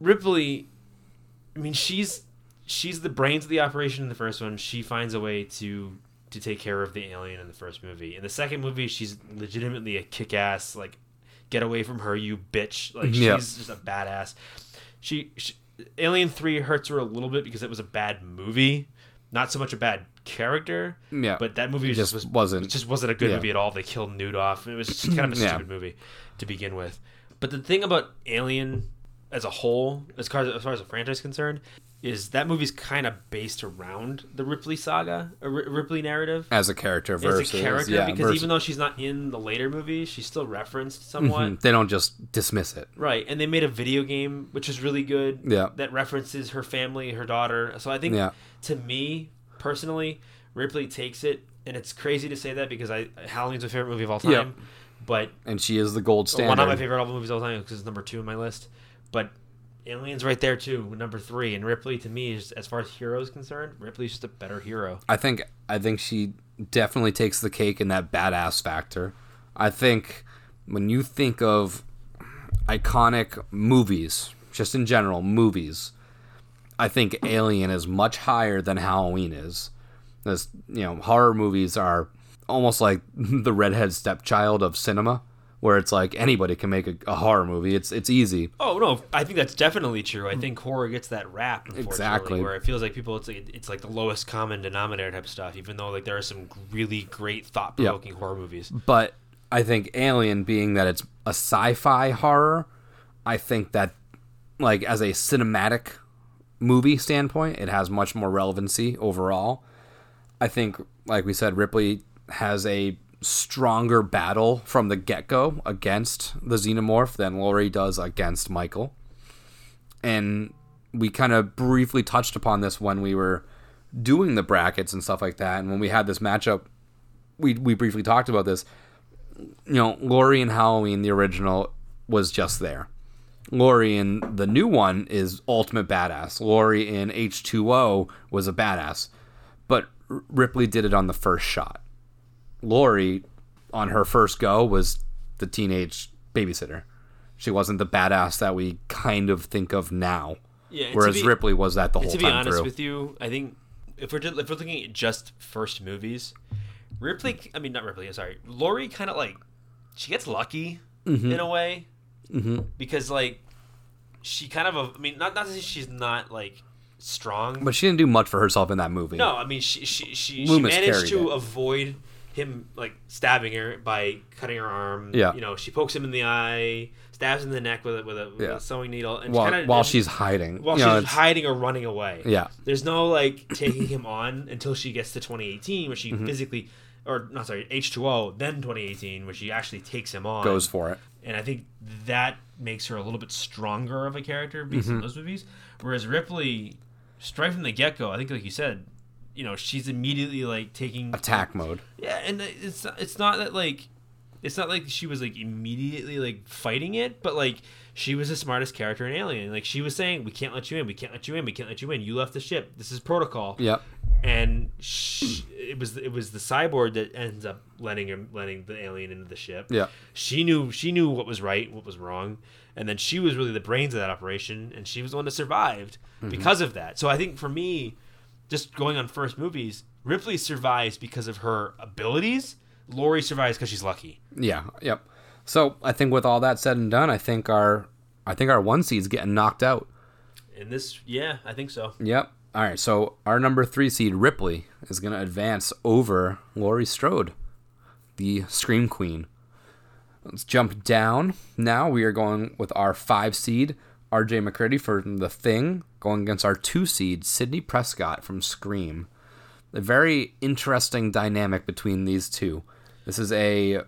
Ripley, I mean, she's she's the brains of the operation in the first one. She finds a way to to take care of the alien in the first movie. In the second movie, she's legitimately a kick-ass like get away from her, you bitch. Like she's Yeah. just a badass. She, she Alien 3 hurts her a little bit because it was a bad movie. Not so much a bad character, Yeah. but that movie just was, wasn't- it just wasn't a good yeah. movie at all. They killed Newt off. It was just kind of a mm, Yeah. stupid movie to begin with. But the thing about Alien as a whole, as far as, as far as the franchise is concerned, is that movie's kind of based around the Ripley saga, a Ripley narrative As a character as a character. yeah, because versus- even though she's not in the later movies, she's still referenced somewhat. Mhm, they don't just dismiss it. Right, and they made a video game which is really good. Yeah. that references her family, her daughter. So I think, Yeah. to me personally, Ripley takes it, and it's crazy to say that because I Halloween's my favorite movie of all time. Yeah. But And she is the gold standard. one of my favorite all movies of all time because it's number two on my list. But Alien's right there too, number three. And Ripley, to me, is as far as hero is concerned, Ripley's just a better hero. I think I think she definitely takes the cake in that badass factor. I think when you think of iconic movies, just in general, movies, I think Alien is much higher than Halloween is. This, you know, horror movies are almost like the redhead stepchild of cinema, where it's like anybody can make a, a horror movie. It's it's easy. Oh no, I think that's definitely true. I think horror gets that rap, unfortunately, Exactly. where it feels like people it's like it's like the lowest common denominator type stuff. Even though like there are some really great thought provoking horror movies. But I think Alien, being that it's a sci-fi horror, I think that like as a cinematic movie standpoint, it has much more relevancy overall. I think, like we said, Ripley has a stronger battle from the get-go against the xenomorph than Laurie does against Michael. And we kind of briefly touched upon this when we were doing the brackets and stuff like that. And when we had this matchup, we we briefly talked about this. You know, Laurie in Halloween, the original, was just there. Laurie in the new one is ultimate badass. Laurie in H2O was a badass. But Ripley did it on the first shot. Laurie, on her first go, was the teenage babysitter. She wasn't the badass that we kind of think of now. Yeah, Whereas be- Ripley was that the whole time. to be honest through. with you, I think if we're just, if we're looking at just first movies, Ripley, I mean not Ripley, sorry, Laurie kind of like she gets lucky Mm-hmm. in a way because like she kind of I mean not not to say she's not like strong, but she didn't do much for herself in that movie. no, I mean she she she, she managed to it. avoid him like stabbing her by cutting her arm. Yeah. you know she pokes him in the eye, stabs him in the neck with a with a, with Yeah. a sewing needle, and while, kind of while she's hiding. while You she's it's- hiding or running away. Yeah. There's no like taking him on until she gets to 2018, where she Mm-hmm. physically, or not sorry, H2O, then 2018, where she actually takes him on. goes for it. And I think that makes her a little bit stronger of a character based Mm-hmm. on those movies. Whereas Ripley, straight from the get go, I think like you said, you know, she's immediately like taking Attack mode. yeah, and it's not, it's not that like it's not like she was like immediately like fighting it, but like she was the smartest character in Alien. Like she was saying, "We can't let you in. We can't let you in. We can't let you in. You left the ship. This is protocol." Yep. And sh it was it was the cyborg that ends up letting him letting the alien into the ship. Yeah. She knew she knew what was right, what was wrong, and then she was really the brains of that operation, and she was the one that survived Mm-hmm. because of that. So I think for me, just going on first movies, Ripley survives because of her abilities. Laurie survives because she's lucky. Yeah. Yep. So I think with all that said and done, I think our I think our one seed's getting knocked out. And this, yeah, I think so. Yep. All right, so our number three seed Ripley is going to advance over Laurie Strode, the Scream Queen. Let's jump down. Now we are going with our five seed R.J. MacReady for The Thing, going against our two seed Sidney Prescott from Scream. A very interesting dynamic between these two. This is a,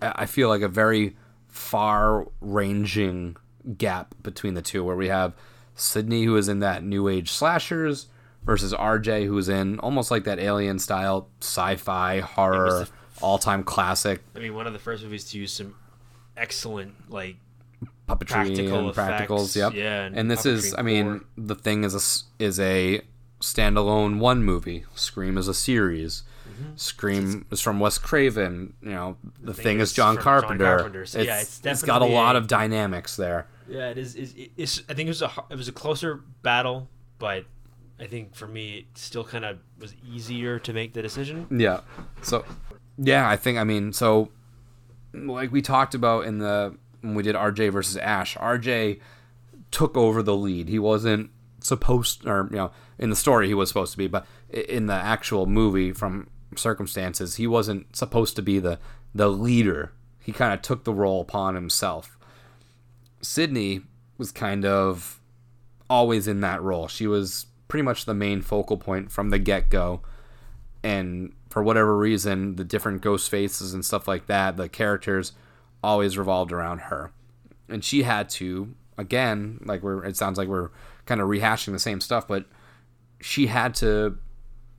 I feel like a very far-ranging gap between the two, where we have Sidney, who is in that new age slashers, versus RJ, who is in almost like that alien style sci-fi horror, all-time classic I mean, one of the first movies to use some excellent like puppetry Practical and practicals. effects, Yep. yeah, and and this is, I mean, core. the thing is a is a standalone one movie. Scream is a series. Mm-hmm. Scream is from Wes Craven. You know, the, Thing thing, is John from John Carpenter. Carpenter, so yeah, it's it's got a lot of dynamics there. Yeah, it is. It's, it's, I think it was a it was a closer battle, but I think for me it still kind of was easier to make the decision. Yeah. So, yeah, I think I mean so, like we talked about in the when we did RJ versus Ash, RJ took over the lead. He wasn't supposed, or you know, in the story he was supposed to be, but in the actual movie, from circumstances, he wasn't supposed to be the the leader. He kind of took the role upon himself. Sidney was kind of always in that role. She was pretty much the main focal point from the get go and for whatever reason, the different ghost faces and stuff like that, the characters always revolved around her. And she had to, again, like we're it sounds like we're kind of rehashing the same stuff, but she had to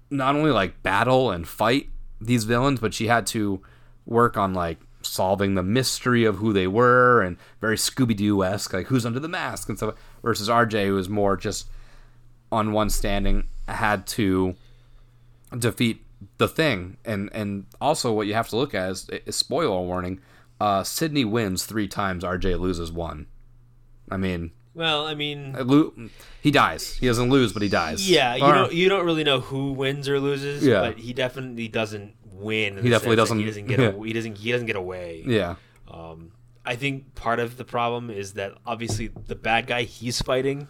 not only like battle and fight these villains, but she had to work on like solving the mystery of who they were and very Scooby Doo esque, like who's under the mask and stuff. Versus RJ, who was more just on one standing, had to defeat the thing and and also what you have to look at is, is spoiler warning uh sidney wins three times rj loses one i mean Well, I mean, lo- he dies he doesn't lose but he dies yeah, you Or- don't you don't really know who wins or loses, Yeah. but he definitely doesn't win. He definitely that He doesn't- doesn't get. yeah. A, he doesn't. He doesn't get away. yeah Um, I think part of the problem is that obviously the bad guy he's fighting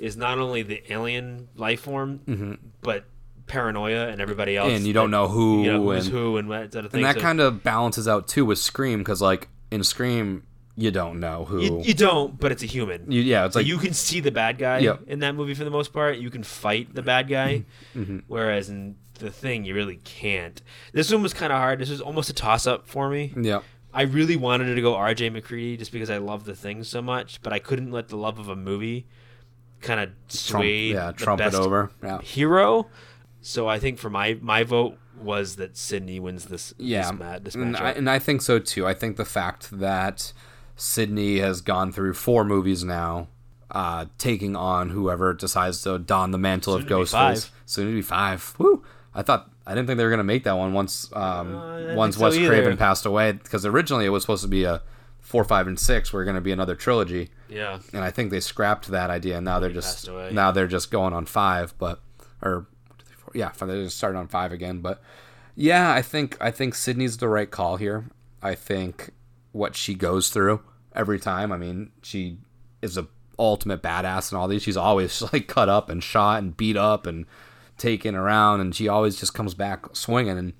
is not only the alien life form, but paranoia and everybody else. Mm-hmm. and you don't that- know who, you know who's and, who and what sort of thing. and that So kind of balances out too with scream because like in scream you don't know who you, you don't, but it's a human. You- yeah it's So like you can see the bad guy Yep. in that movie for the most part. You can fight the bad guy, Mm-hmm. whereas in the thing you really can't. This one was kind of hard. This was almost a toss up for me. yeah I really wanted to go R.J. MacReady just because I love the thing so much, but I couldn't let the love of a movie kind of sway yeah the trump it best over yeah hero. So I think for my my vote was that Sidney wins this. yeah, this, mat, this and. I, and I think so too. I think the fact that Sidney has gone through four movies now, uh, taking on whoever decides to don the mantle Soon of Ghostface. five. Soon to be five. Woo! I thought I didn't think they were gonna make that one once um, Uh, once so Wes either. Craven passed away because originally it was supposed to be a four, five, and six were gonna be another trilogy, yeah, and I think they scrapped that idea. And now they're just away. now they're just going on five, but or one, two, three, four, yeah, they're just starting on five again. But yeah, I think I think Sidney's the right call here. I think what she goes through every time. I mean, she is a ultimate badass and all these. She's always like cut up and shot and beat up and taken around, and she always just comes back swinging. And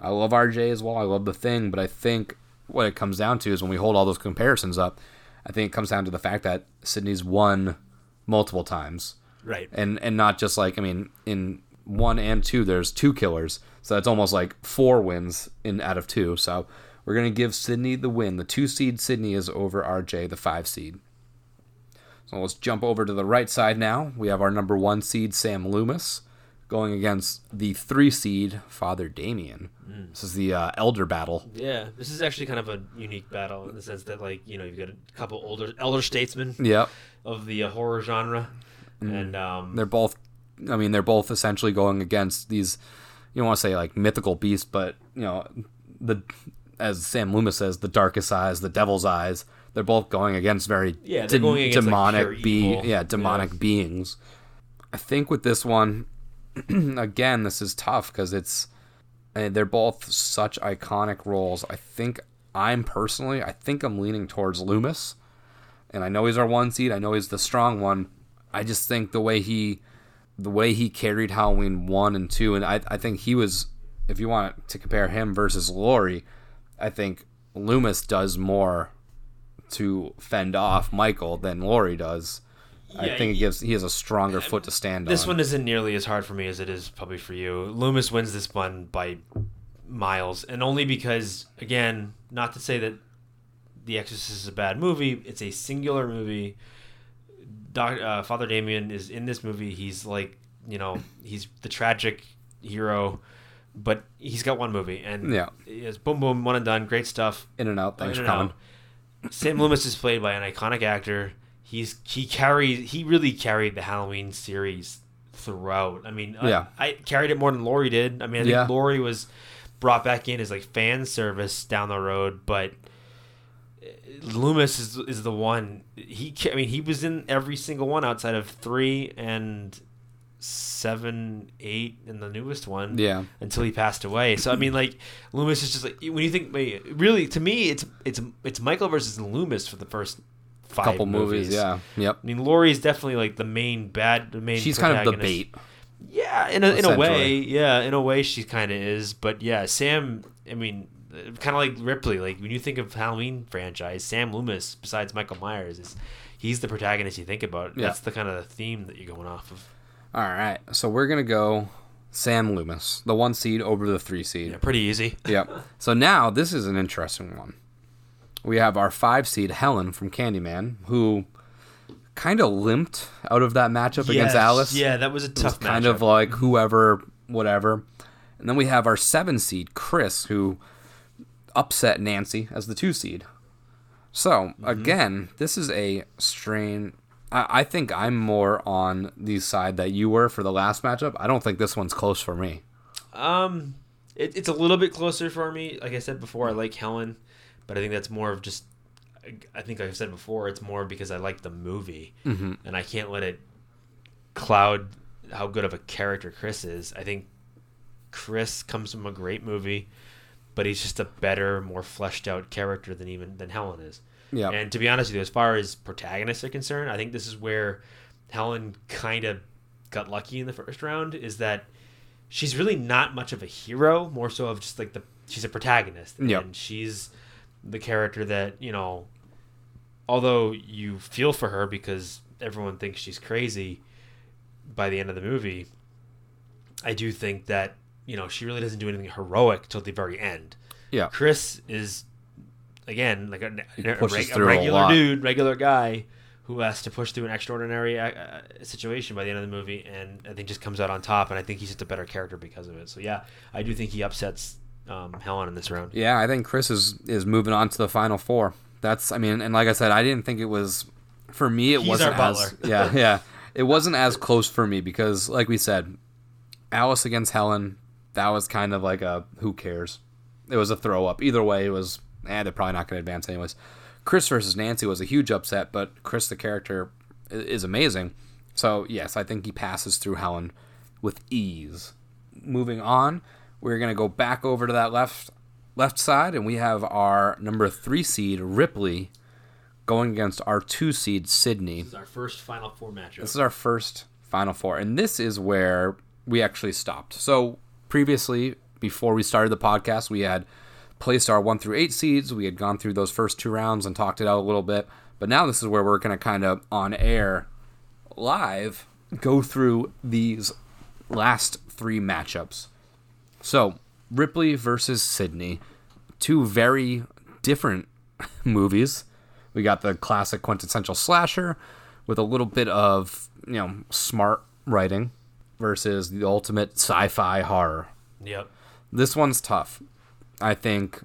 I love RJ as well. I love the thing, but I think what it comes down to is when we hold all those comparisons up, I think it comes down to the fact that Sidney's won multiple times right. and and not just like I mean in one and two there's two killers. So that's almost like four wins in out of two. So we're gonna give Sidney the win. The two seed Sidney is over RJ the five seed. So let's jump over to the right side now. We have our number one seed Sam Loomis going against the three seed Father Damien. This is the uh, elder battle. Yeah, this is actually kind of a unique battle in the sense that, like, you know, you've got a couple older elder statesmen yep. of the uh, horror genre, and um, they're both i mean they're both essentially going against these you don't want to say like mythical beasts but you know the as sam loomis says the darkest eyes the devil's eyes they're both going against very Yeah, they're going against, demonic pure be yeah demonic beings i think with this one again this is tough because it's they're both such iconic roles i think i'm personally i think i'm leaning towards loomis and I know he's our one seed. I know he's the strong one. I just think the way he the way he carried Halloween one and two, and I I think he was if you want to compare him versus Laurie, I think Loomis does more to fend off Michael than Laurie does. I Yeah, think it he- gives he has a stronger foot to stand This on. This one isn't nearly as hard for me as it is probably for you. Loomis wins this one by miles, and only because, again, not to say that The Exorcist is a bad movie. It's a singular movie. Doc, uh, Father Damien is in this movie. He's like, you know, he's the tragic hero, but he's got one movie, and Yeah. it's boom, boom, one and done. Great stuff. in and out. Thanks In and coming. out. Sam Loomis is played by an iconic actor. He's he carried he really carried the Halloween series throughout. I mean, I- Yeah. I, carried it more than Laurie did. I mean, I think Yeah. Laurie was brought back in as like fan service down the road, but Loomis is is the one. He I mean, he was in every single one outside of three and seven, eight, and the newest one Yeah. until he passed away. So I mean, like Loomis is just like when you think, really, to me, it's it's it's Michael versus Loomis for the first five Couple movies, yeah. Yep. I mean, Laurie is definitely like the main bad, the main. She's kind of the bait. Yeah, in a in a way, yeah, in a way, she kind of is. But yeah, Sam. I mean, kind of like Ripley. Like when you think of Halloween franchise, Sam Loomis, besides Michael Myers, is he's the protagonist you think about. Yeah. That's the kind of theme that you're going off of. All right. So we're gonna go Sam Loomis, the one seed over the three seed. Yeah, pretty easy. Yep. So now this is an interesting one. We have our five seed Helen from Candyman, who kind of limped out of that matchup against Alice. Yeah, that was a It was kind matchup. of like whoever, whatever. And then we have our seven seed Chris, who upset Nancy as the two seed. So Mm-hmm. again, this is a strain. I, I think I'm more on the side that you were for the last matchup. I don't think this one's close for me. Um, it, it's a little bit closer for me. Like I said before, I like Helen, but I think that's more of just. I think like I said before, it's more because I like the movie, Mhm. and I can't let it cloud how good of a character Chris is. I think Chris comes from a great movie, but he's just a better, more fleshed out character than even than Helen is. Yeah. And to be honest with you, as far as protagonists are concerned, I think this is where Helen kind of got lucky in the first round. Is that she's really not much of a hero, more so of just like the she's a protagonist, Yep. and she's the character that you know. Although you feel for her because everyone thinks she's crazy by the end of the movie, I do think that you know she really doesn't do anything heroic till the very end. Yeah. Chris is again like a, a, reg- a through a regular dude, regular guy who has to push through an extraordinary uh, uh, situation by the end of the movie, and I think just comes out on top. And I think he's just a better character because of it. So yeah, I do think he upsets um, Helen in this round. Yeah, I think Chris is is moving on to the final four. That's I mean, and like I said, I didn't think it was for me. It He's wasn't as yeah yeah. It wasn't as close for me because, like we said, Alice against Helen. That was kind of like a who cares. It was a throw up. Either way, it was. Eh, they're probably not going to advance anyways. Chris versus Nancy was a huge upset, but Chris the character is amazing. So yes, I think he passes through Helen with ease. Moving on, we're gonna go back over to that left left side, and we have our number three seed Ripley going against our two seed Sidney. This is our first Final Four matchup. This is our first Final Four, and this is where we actually stopped. So previously, before we started the podcast, we had placed our one through eight seeds. We had gone through those first two rounds and talked it out a little bit. But now this is where we're going to kind of on air, live, go through these last three matchups. So Ripley versus Sidney, two very different movies. We got the classic quintessential slasher with a little bit of, you know, smart writing versus the ultimate sci-fi horror. Yep. This one's tough. I think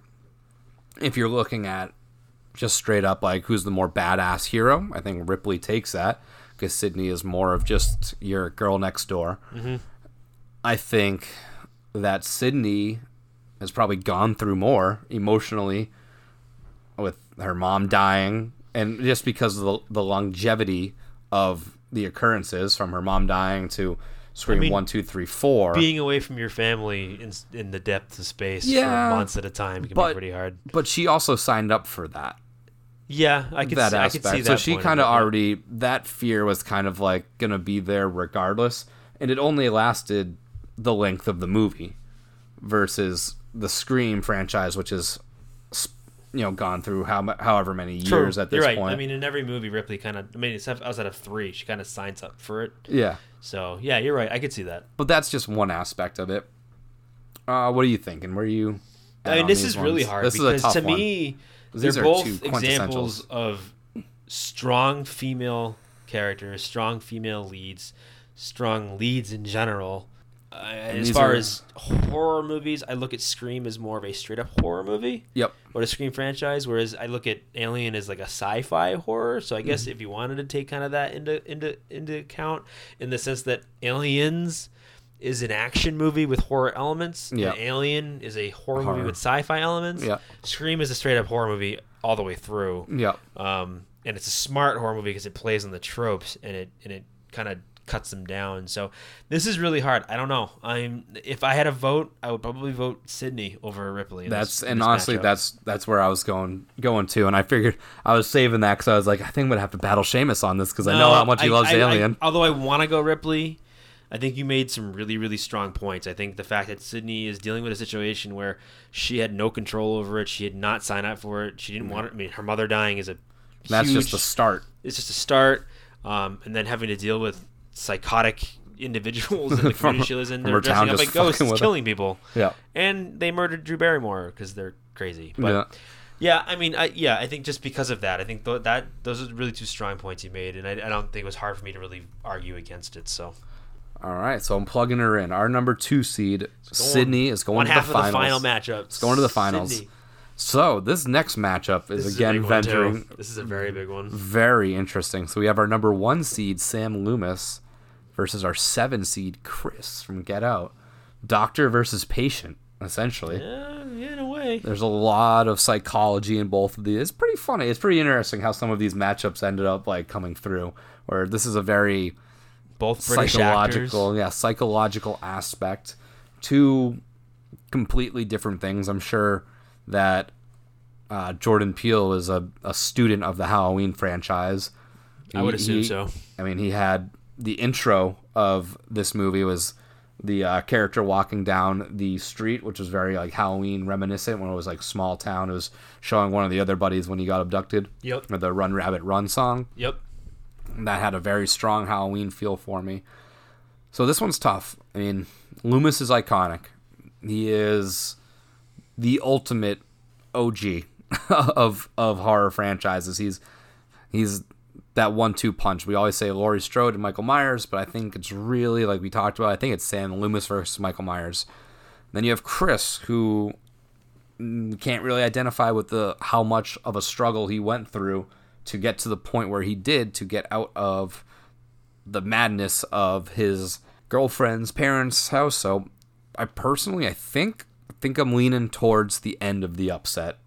if you're looking at just straight up like who's the more badass hero, I think Ripley takes that because Sidney is more of just your girl next door. Mm-hmm. I think that Sidney has probably gone through more emotionally with her mom dying and just because of the, the longevity of the occurrences from her mom dying to Scream mean, one, two, three, four. Being away from your family in in the depth of space Yeah, for months at a time can but- be pretty hard. but she also signed up for that. Yeah, I could that see, I could aspect. see that. so she kind of already that fear was kind of like gonna be there regardless. and it only lasted the length of the movie versus the Scream franchise, which is you know gone through how however many years at this You're right. point. I mean, in every movie, Ripley kind of. I mean, except outside of three, she kind of signs up for it. yeah, So yeah, you're right. I could see that. but that's just one aspect of it. Uh, what are you thinking? Where are you? I mean, this is really hard This is because a tough to one. me, These they're are both two examples of strong female characters, strong female leads, strong leads in general. Uh, as far are- as horror movies, I look at Scream as more of a straight up horror movie Yep. or a Scream franchise, whereas I look at Alien as like a sci-fi horror. So I guess Mm-hmm. if you wanted to take kind of that into into into account, in the sense that Aliens is an action movie with horror elements, Yeah. Alien is a horror, Horror. movie with sci-fi elements. Yeah. Scream is a straight up horror movie all the way through. Yep. Um, and it's a smart horror movie because it plays on the tropes and it and it kind of cuts them down. So this is really hard. I don't know. I'm if I had a vote, I would probably vote Sidney over Ripley. in That's this- and this honestly, matchup. that's that's where I was going going to, and I figured I was saving that because I was like, I think I'm gonna have to battle Seamus on this because I know how much he I- loves I- I- Alien. although I want to go Ripley, I think you made some really, really strong points. I think the fact that Sidney is dealing with a situation where she had no control over it, she had not signed up for it, she didn't want it. I mean, her mother dying is a that's huge, just the start. It's just a start, um, and then having to deal with psychotic individuals in the community she lives in. They're dressing up like ghosts, killing people, Yeah. and they murdered Drew Barrymore because they're crazy. But yeah. yeah, I mean, I, yeah, I think just because of that, I think th- that those are really two strong points you made, and I, I don't think it was hard for me to really argue against it. So All right, so I'm plugging her in. Our number two seed, Sidney, is going to the finals. the final matchup. It's going to the finals. So this next matchup is This again is a big one, too. venturing This is a very big one. very interesting. So we have our number one seed Sam Loomis versus our seven seed Chris from Get Out. Doctor versus patient, essentially. Yeah, yeah, in a way. There's a lot of psychology in both of these. It's pretty funny. It's pretty interesting how some of these matchups ended up like coming through. Where this is a very Both British psychological, actors. yeah, psychological aspect. Two completely different things. I'm sure that uh, Jordan Peele is a, a student of the Halloween franchise. I would assume he- so. I mean, he had the intro of this movie was the uh, character walking down the street, which was very like Halloween reminiscent when it was like small town. It was showing one of the other buddies when he got abducted. Yep. The Run Rabbit Run song Yep. that had a very strong Halloween feel for me. So this one's tough. I mean, Loomis is iconic. He is the ultimate OG of of horror franchises. He's he's that one-two punch. We always say Laurie Strode and Michael Myers, but I think it's really like we talked about. I think it's Sam Loomis versus Michael Myers. Then you have Chris, who can't really identify with the how much of a struggle he went through to get to the point where he did to get out of the madness of his girlfriend's parents' house. So I personally I think I think I'm leaning towards the end of the upset.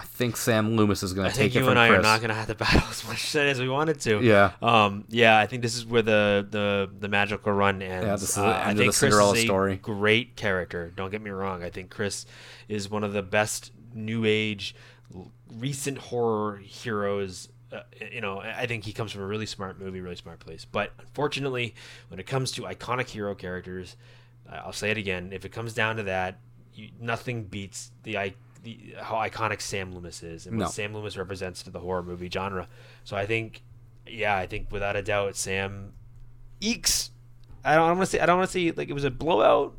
I think Sam Loomis is going to take it I think You and I Chris. are not going to have to battle as much as we wanted to. Yeah. Um. Yeah. I think this is where the the the magical run ends. Yeah, this is the Uh, end I of think the Chris is a story. Great character. Don't get me wrong. I think Chris is one of the best new age, recent horror heroes. Uh, you know, I I think he comes from a really smart movie, really smart place. But unfortunately, when it comes to iconic hero characters, uh, I'll say it again. If it comes down to that, you, nothing beats the i the how iconic Sam Loomis is and what No. Sam Loomis represents to the horror movie genre. So I think, yeah, I think without a doubt, Sam eeks. I don't want to say I don't want to say like it was a blowout,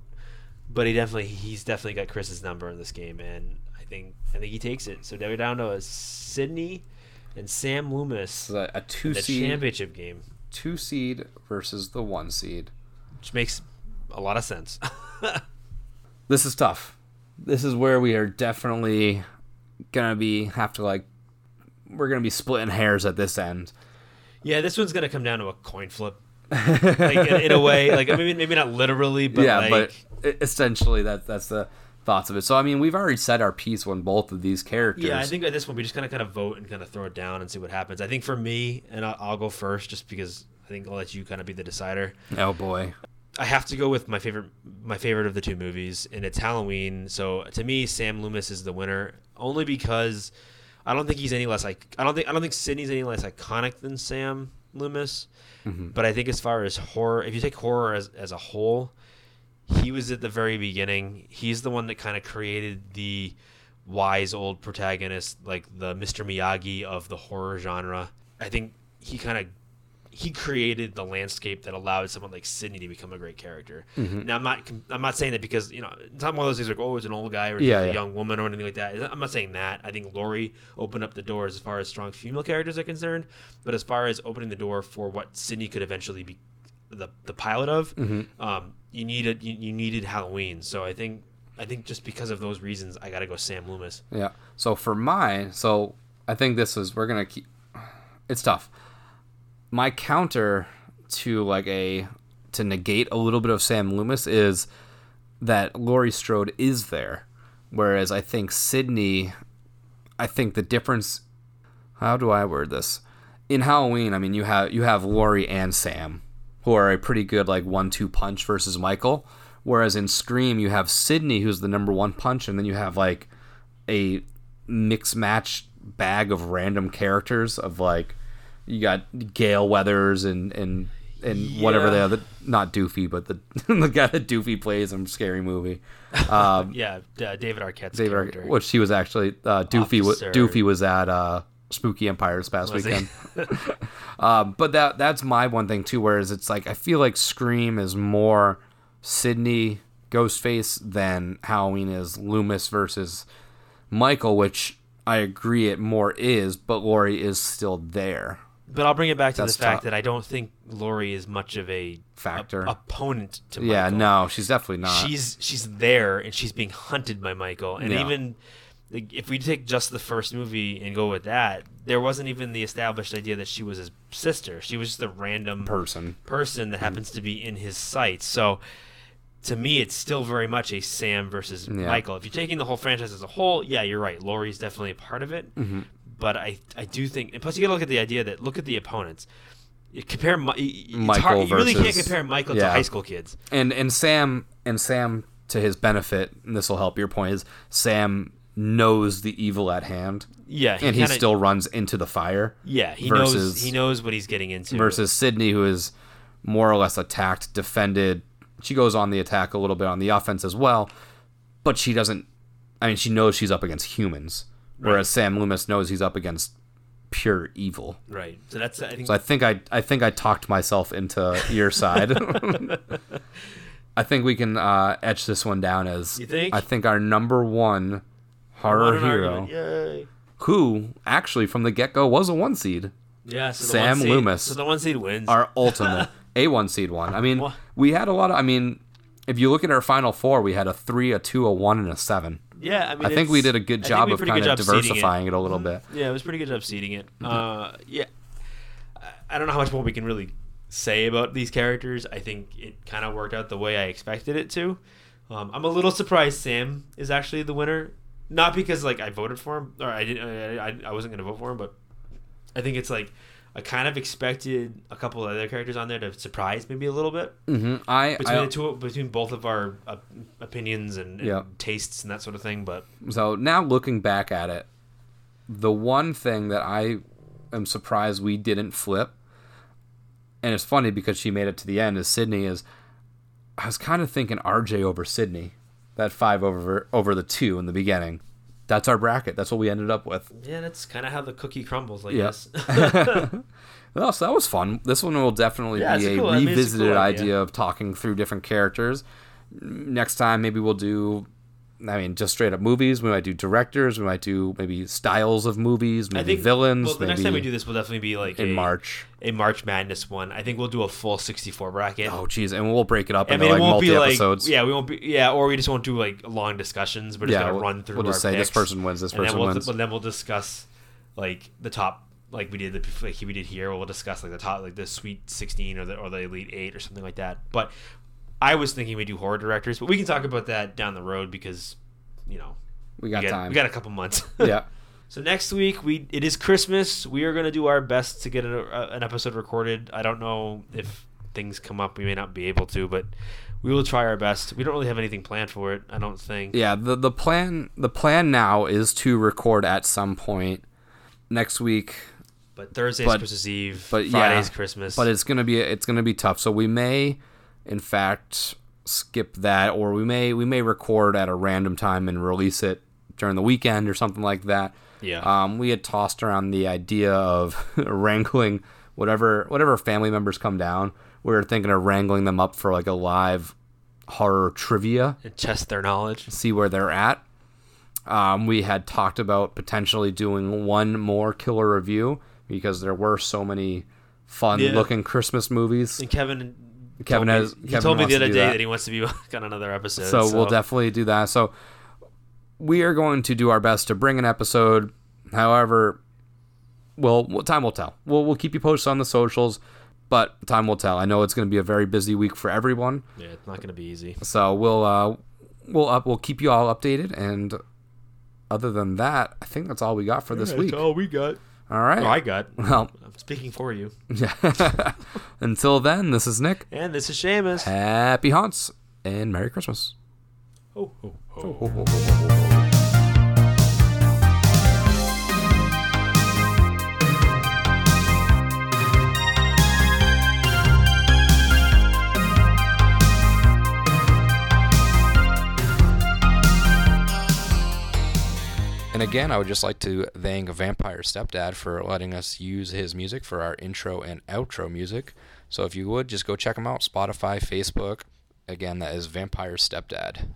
but he definitely he's definitely got Chris's number in this game, and I think I think he takes it. So we're down to a Sidney and Sam Loomis a, a two seed, championship game, two seed versus the one seed. which makes a lot of sense. This is tough. This is where we are definitely gonna be have to like we're gonna be splitting hairs at this end. yeah, this one's gonna come down to a coin flip, like in, in a way. Like maybe maybe not literally, but yeah, like, but essentially that that's the thoughts of it. So I mean, we've already said our piece on both of these characters. Yeah, I think at this one we just kind of kind of vote and kind of throw it down and see what happens. I think for me, and I'll, I'll go first just because I think I'll let you kind of be the decider. Oh boy. I have to go with my favorite my favorite of the two movies, and it's Halloween. So to me, Sam Loomis is the winner only because I don't think he's any less like I don't think I don't think Sidney's any less iconic than Sam. Loomis. Mm-hmm. But I think as far as horror, if you take horror as as a whole, he was at the very beginning. He's the one that kind of created the wise old protagonist, like the Mr. Miyagi of the horror genre. I think he kind of he created the landscape that allowed someone like Sidney to become a great character. Mm-hmm. Now I'm not I'm not saying that because you know it's not one of those things like oh it's an old guy or Yeah, a yeah. young woman or anything like that. I'm not saying that. I think Laurie opened up the doors as far as strong female characters are concerned, but as far as opening the door for what Sidney could eventually be the the pilot of, Mm-hmm. um, you needed you, you needed Halloween. So I think I think just because of those reasons, I got to go Sam Loomis. Yeah. So for mine, so I think this is we're gonna keep. It's tough. My counter to like a to negate a little bit of Sam Loomis is that Laurie Strode is there, whereas I think Sidney. I think the difference. How do I word this? In Halloween, I mean you have you have Laurie and Sam, who are a pretty good like one-two punch versus Michael. Whereas in Scream, you have Sidney, who's the number one punch, and then you have like a mix match bag of random characters of like you got Gale Weathers and and and whatever the other not Doofy but the the guy that Doofy plays in Scary Movie. Um, Yeah, uh, David Arquette's David Ar- character. which he was actually uh, Doofy. Officer. Doofy was at uh, Spooky Empire this past Was weekend. um, but that that's my one thing too. Whereas it's like I feel like Scream is more Sidney Ghostface than Halloween is Loomis versus Michael, which I agree it more is, but Laurie is still there. But I'll bring it back to That's the fact tough. that I don't think Laurie is much of a Factor. a- opponent to Michael. Yeah, no, she's definitely not. she's she's there and she's being hunted by Michael. And Yeah. even like, if we take just the first movie and go with that, there wasn't even the established idea that she was his sister. She was just a random person. person that happens to be in his sight. So to me, it's still very much a Sam versus Yeah. Michael. If you're taking the whole franchise as a whole, yeah, you're right. Laurie's definitely a part of it. Mm-hmm. But I, I do think, and plus you got to look at the idea that look at the opponents. You compare Michael hard, You really can't compare Michael to high school kids. and and Sam and Sam to his benefit, and this will help your point is Sam knows the evil at hand, Yeah, and he kinda- still runs into the fire. yeah he knows he knows what he's getting into. Versus Sidney, who is more or less attacked, defended. She goes on the attack a little bit on the offense as well, but she doesn't. I mean, she knows she's up against humans, whereas Sam Loomis knows he's up against pure evil. right. So that's I think So I think I I think I talked myself into your side. I think we can uh, etch this one down as You think? I think our number one horror hero. Yay. who actually from the get go was a one seed, Yeah, so Sam seed, Loomis. So the one seed wins. our ultimate a one seed one. I mean, Wha- we had a lot of. I mean, if you look at our final four, we had a three, a two, a one, and a seven. Yeah, I mean, I think we did a good job of did a pretty kind good of job seeding it. diversifying it. a little bit. Yeah, it was pretty good job seeding it. Uh, yeah, I- I don't know how much more we can really say about these characters. I think it kind of worked out the way I expected it to. Um, I'm a little surprised Sam is actually the winner, not because like I voted for him or I didn't. I, I, I wasn't gonna vote for him, but I think it's like I kind of expected a couple of other characters on there to surprise maybe a little bit hmm I, between I the two, between both of our uh, opinions and, and Yeah. tastes and that sort of thing. But So now looking back at it, the one thing that I am surprised we didn't flip, and it's funny because she made it to the end, is Sidney. Is I was kind of thinking RJ over Sidney, that five over over the two in the beginning. That's our bracket. That's what we ended up with. yeah, that's kind of how the cookie crumbles. I Yeah. guess. No, so that was fun. This one will definitely Yeah, be a cool- I mean, revisited cool idea. idea. of talking through different characters. Next time, maybe we'll do. I mean, just straight up movies. We might do directors. We might do maybe styles of movies. Maybe think villains. Well, the next time we do this, will definitely be like in a, March. a March Madness one. I think we'll do a full sixty-four bracket. Oh, geez, and we'll break it up I into mean, it like won't multi be like episodes. yeah, we won't be yeah, or we just won't do like long discussions. We're just Yeah, gonna we'll- run through. we'll just say this person wins, this person we'll, wins. But then we'll discuss like the top, like we did the like we did here. We'll discuss like the top, like the Sweet Sixteen or the or the Elite Eight or something like that. But I was thinking we do horror directors, but we can talk about that down the road because you know we got we got, time. we got a couple months. yeah. So next week we it is Christmas. We are going to do our best to get a, a- an episode recorded. I don't know if things come up. We may not be able to, but we will try our best. We don't really have anything planned for it. I don't think. Yeah, the the plan the plan now is to record at some point next week. but Thursday's But- Christmas Eve. but yeah, Friday's Christmas. But it's gonna be it's gonna be tough. So we may, in fact, skip that, or we may we may record at a random time and release it during the weekend or something like that. Yeah. Um, we had tossed around the idea of wrangling whatever whatever family members come down. We were thinking of wrangling them up for like a live horror trivia and test their knowledge. see where they're at. Um, we had talked about potentially doing one more killer review because there were so many fun Yeah. looking Christmas movies. And Kevin. Kevin told me- has- He told me the other do day that. that. he wants to be on another episode. So, we'll definitely do that. So we are going to do our best to bring an episode. However, well, well, time will tell. We'll we'll keep you posted on the socials, but time will tell. I know it's going to be a very busy week for everyone. Yeah, it's not going to be easy. So we'll uh we'll up we'll keep you all updated and other than that, I think that's all we got for this week. all we got. All right. Oh, I got. Well, I'm speaking for you. Yeah. until then, this is Nick. And this is Seamus. Happy haunts and Merry Christmas. Oh, oh, oh. And again, I would just like to thank Vampire Stepdad for letting us use his music for our intro and outro music. So if you would, just go check him out Spotify, Facebook. Again, that is Vampire Stepdad.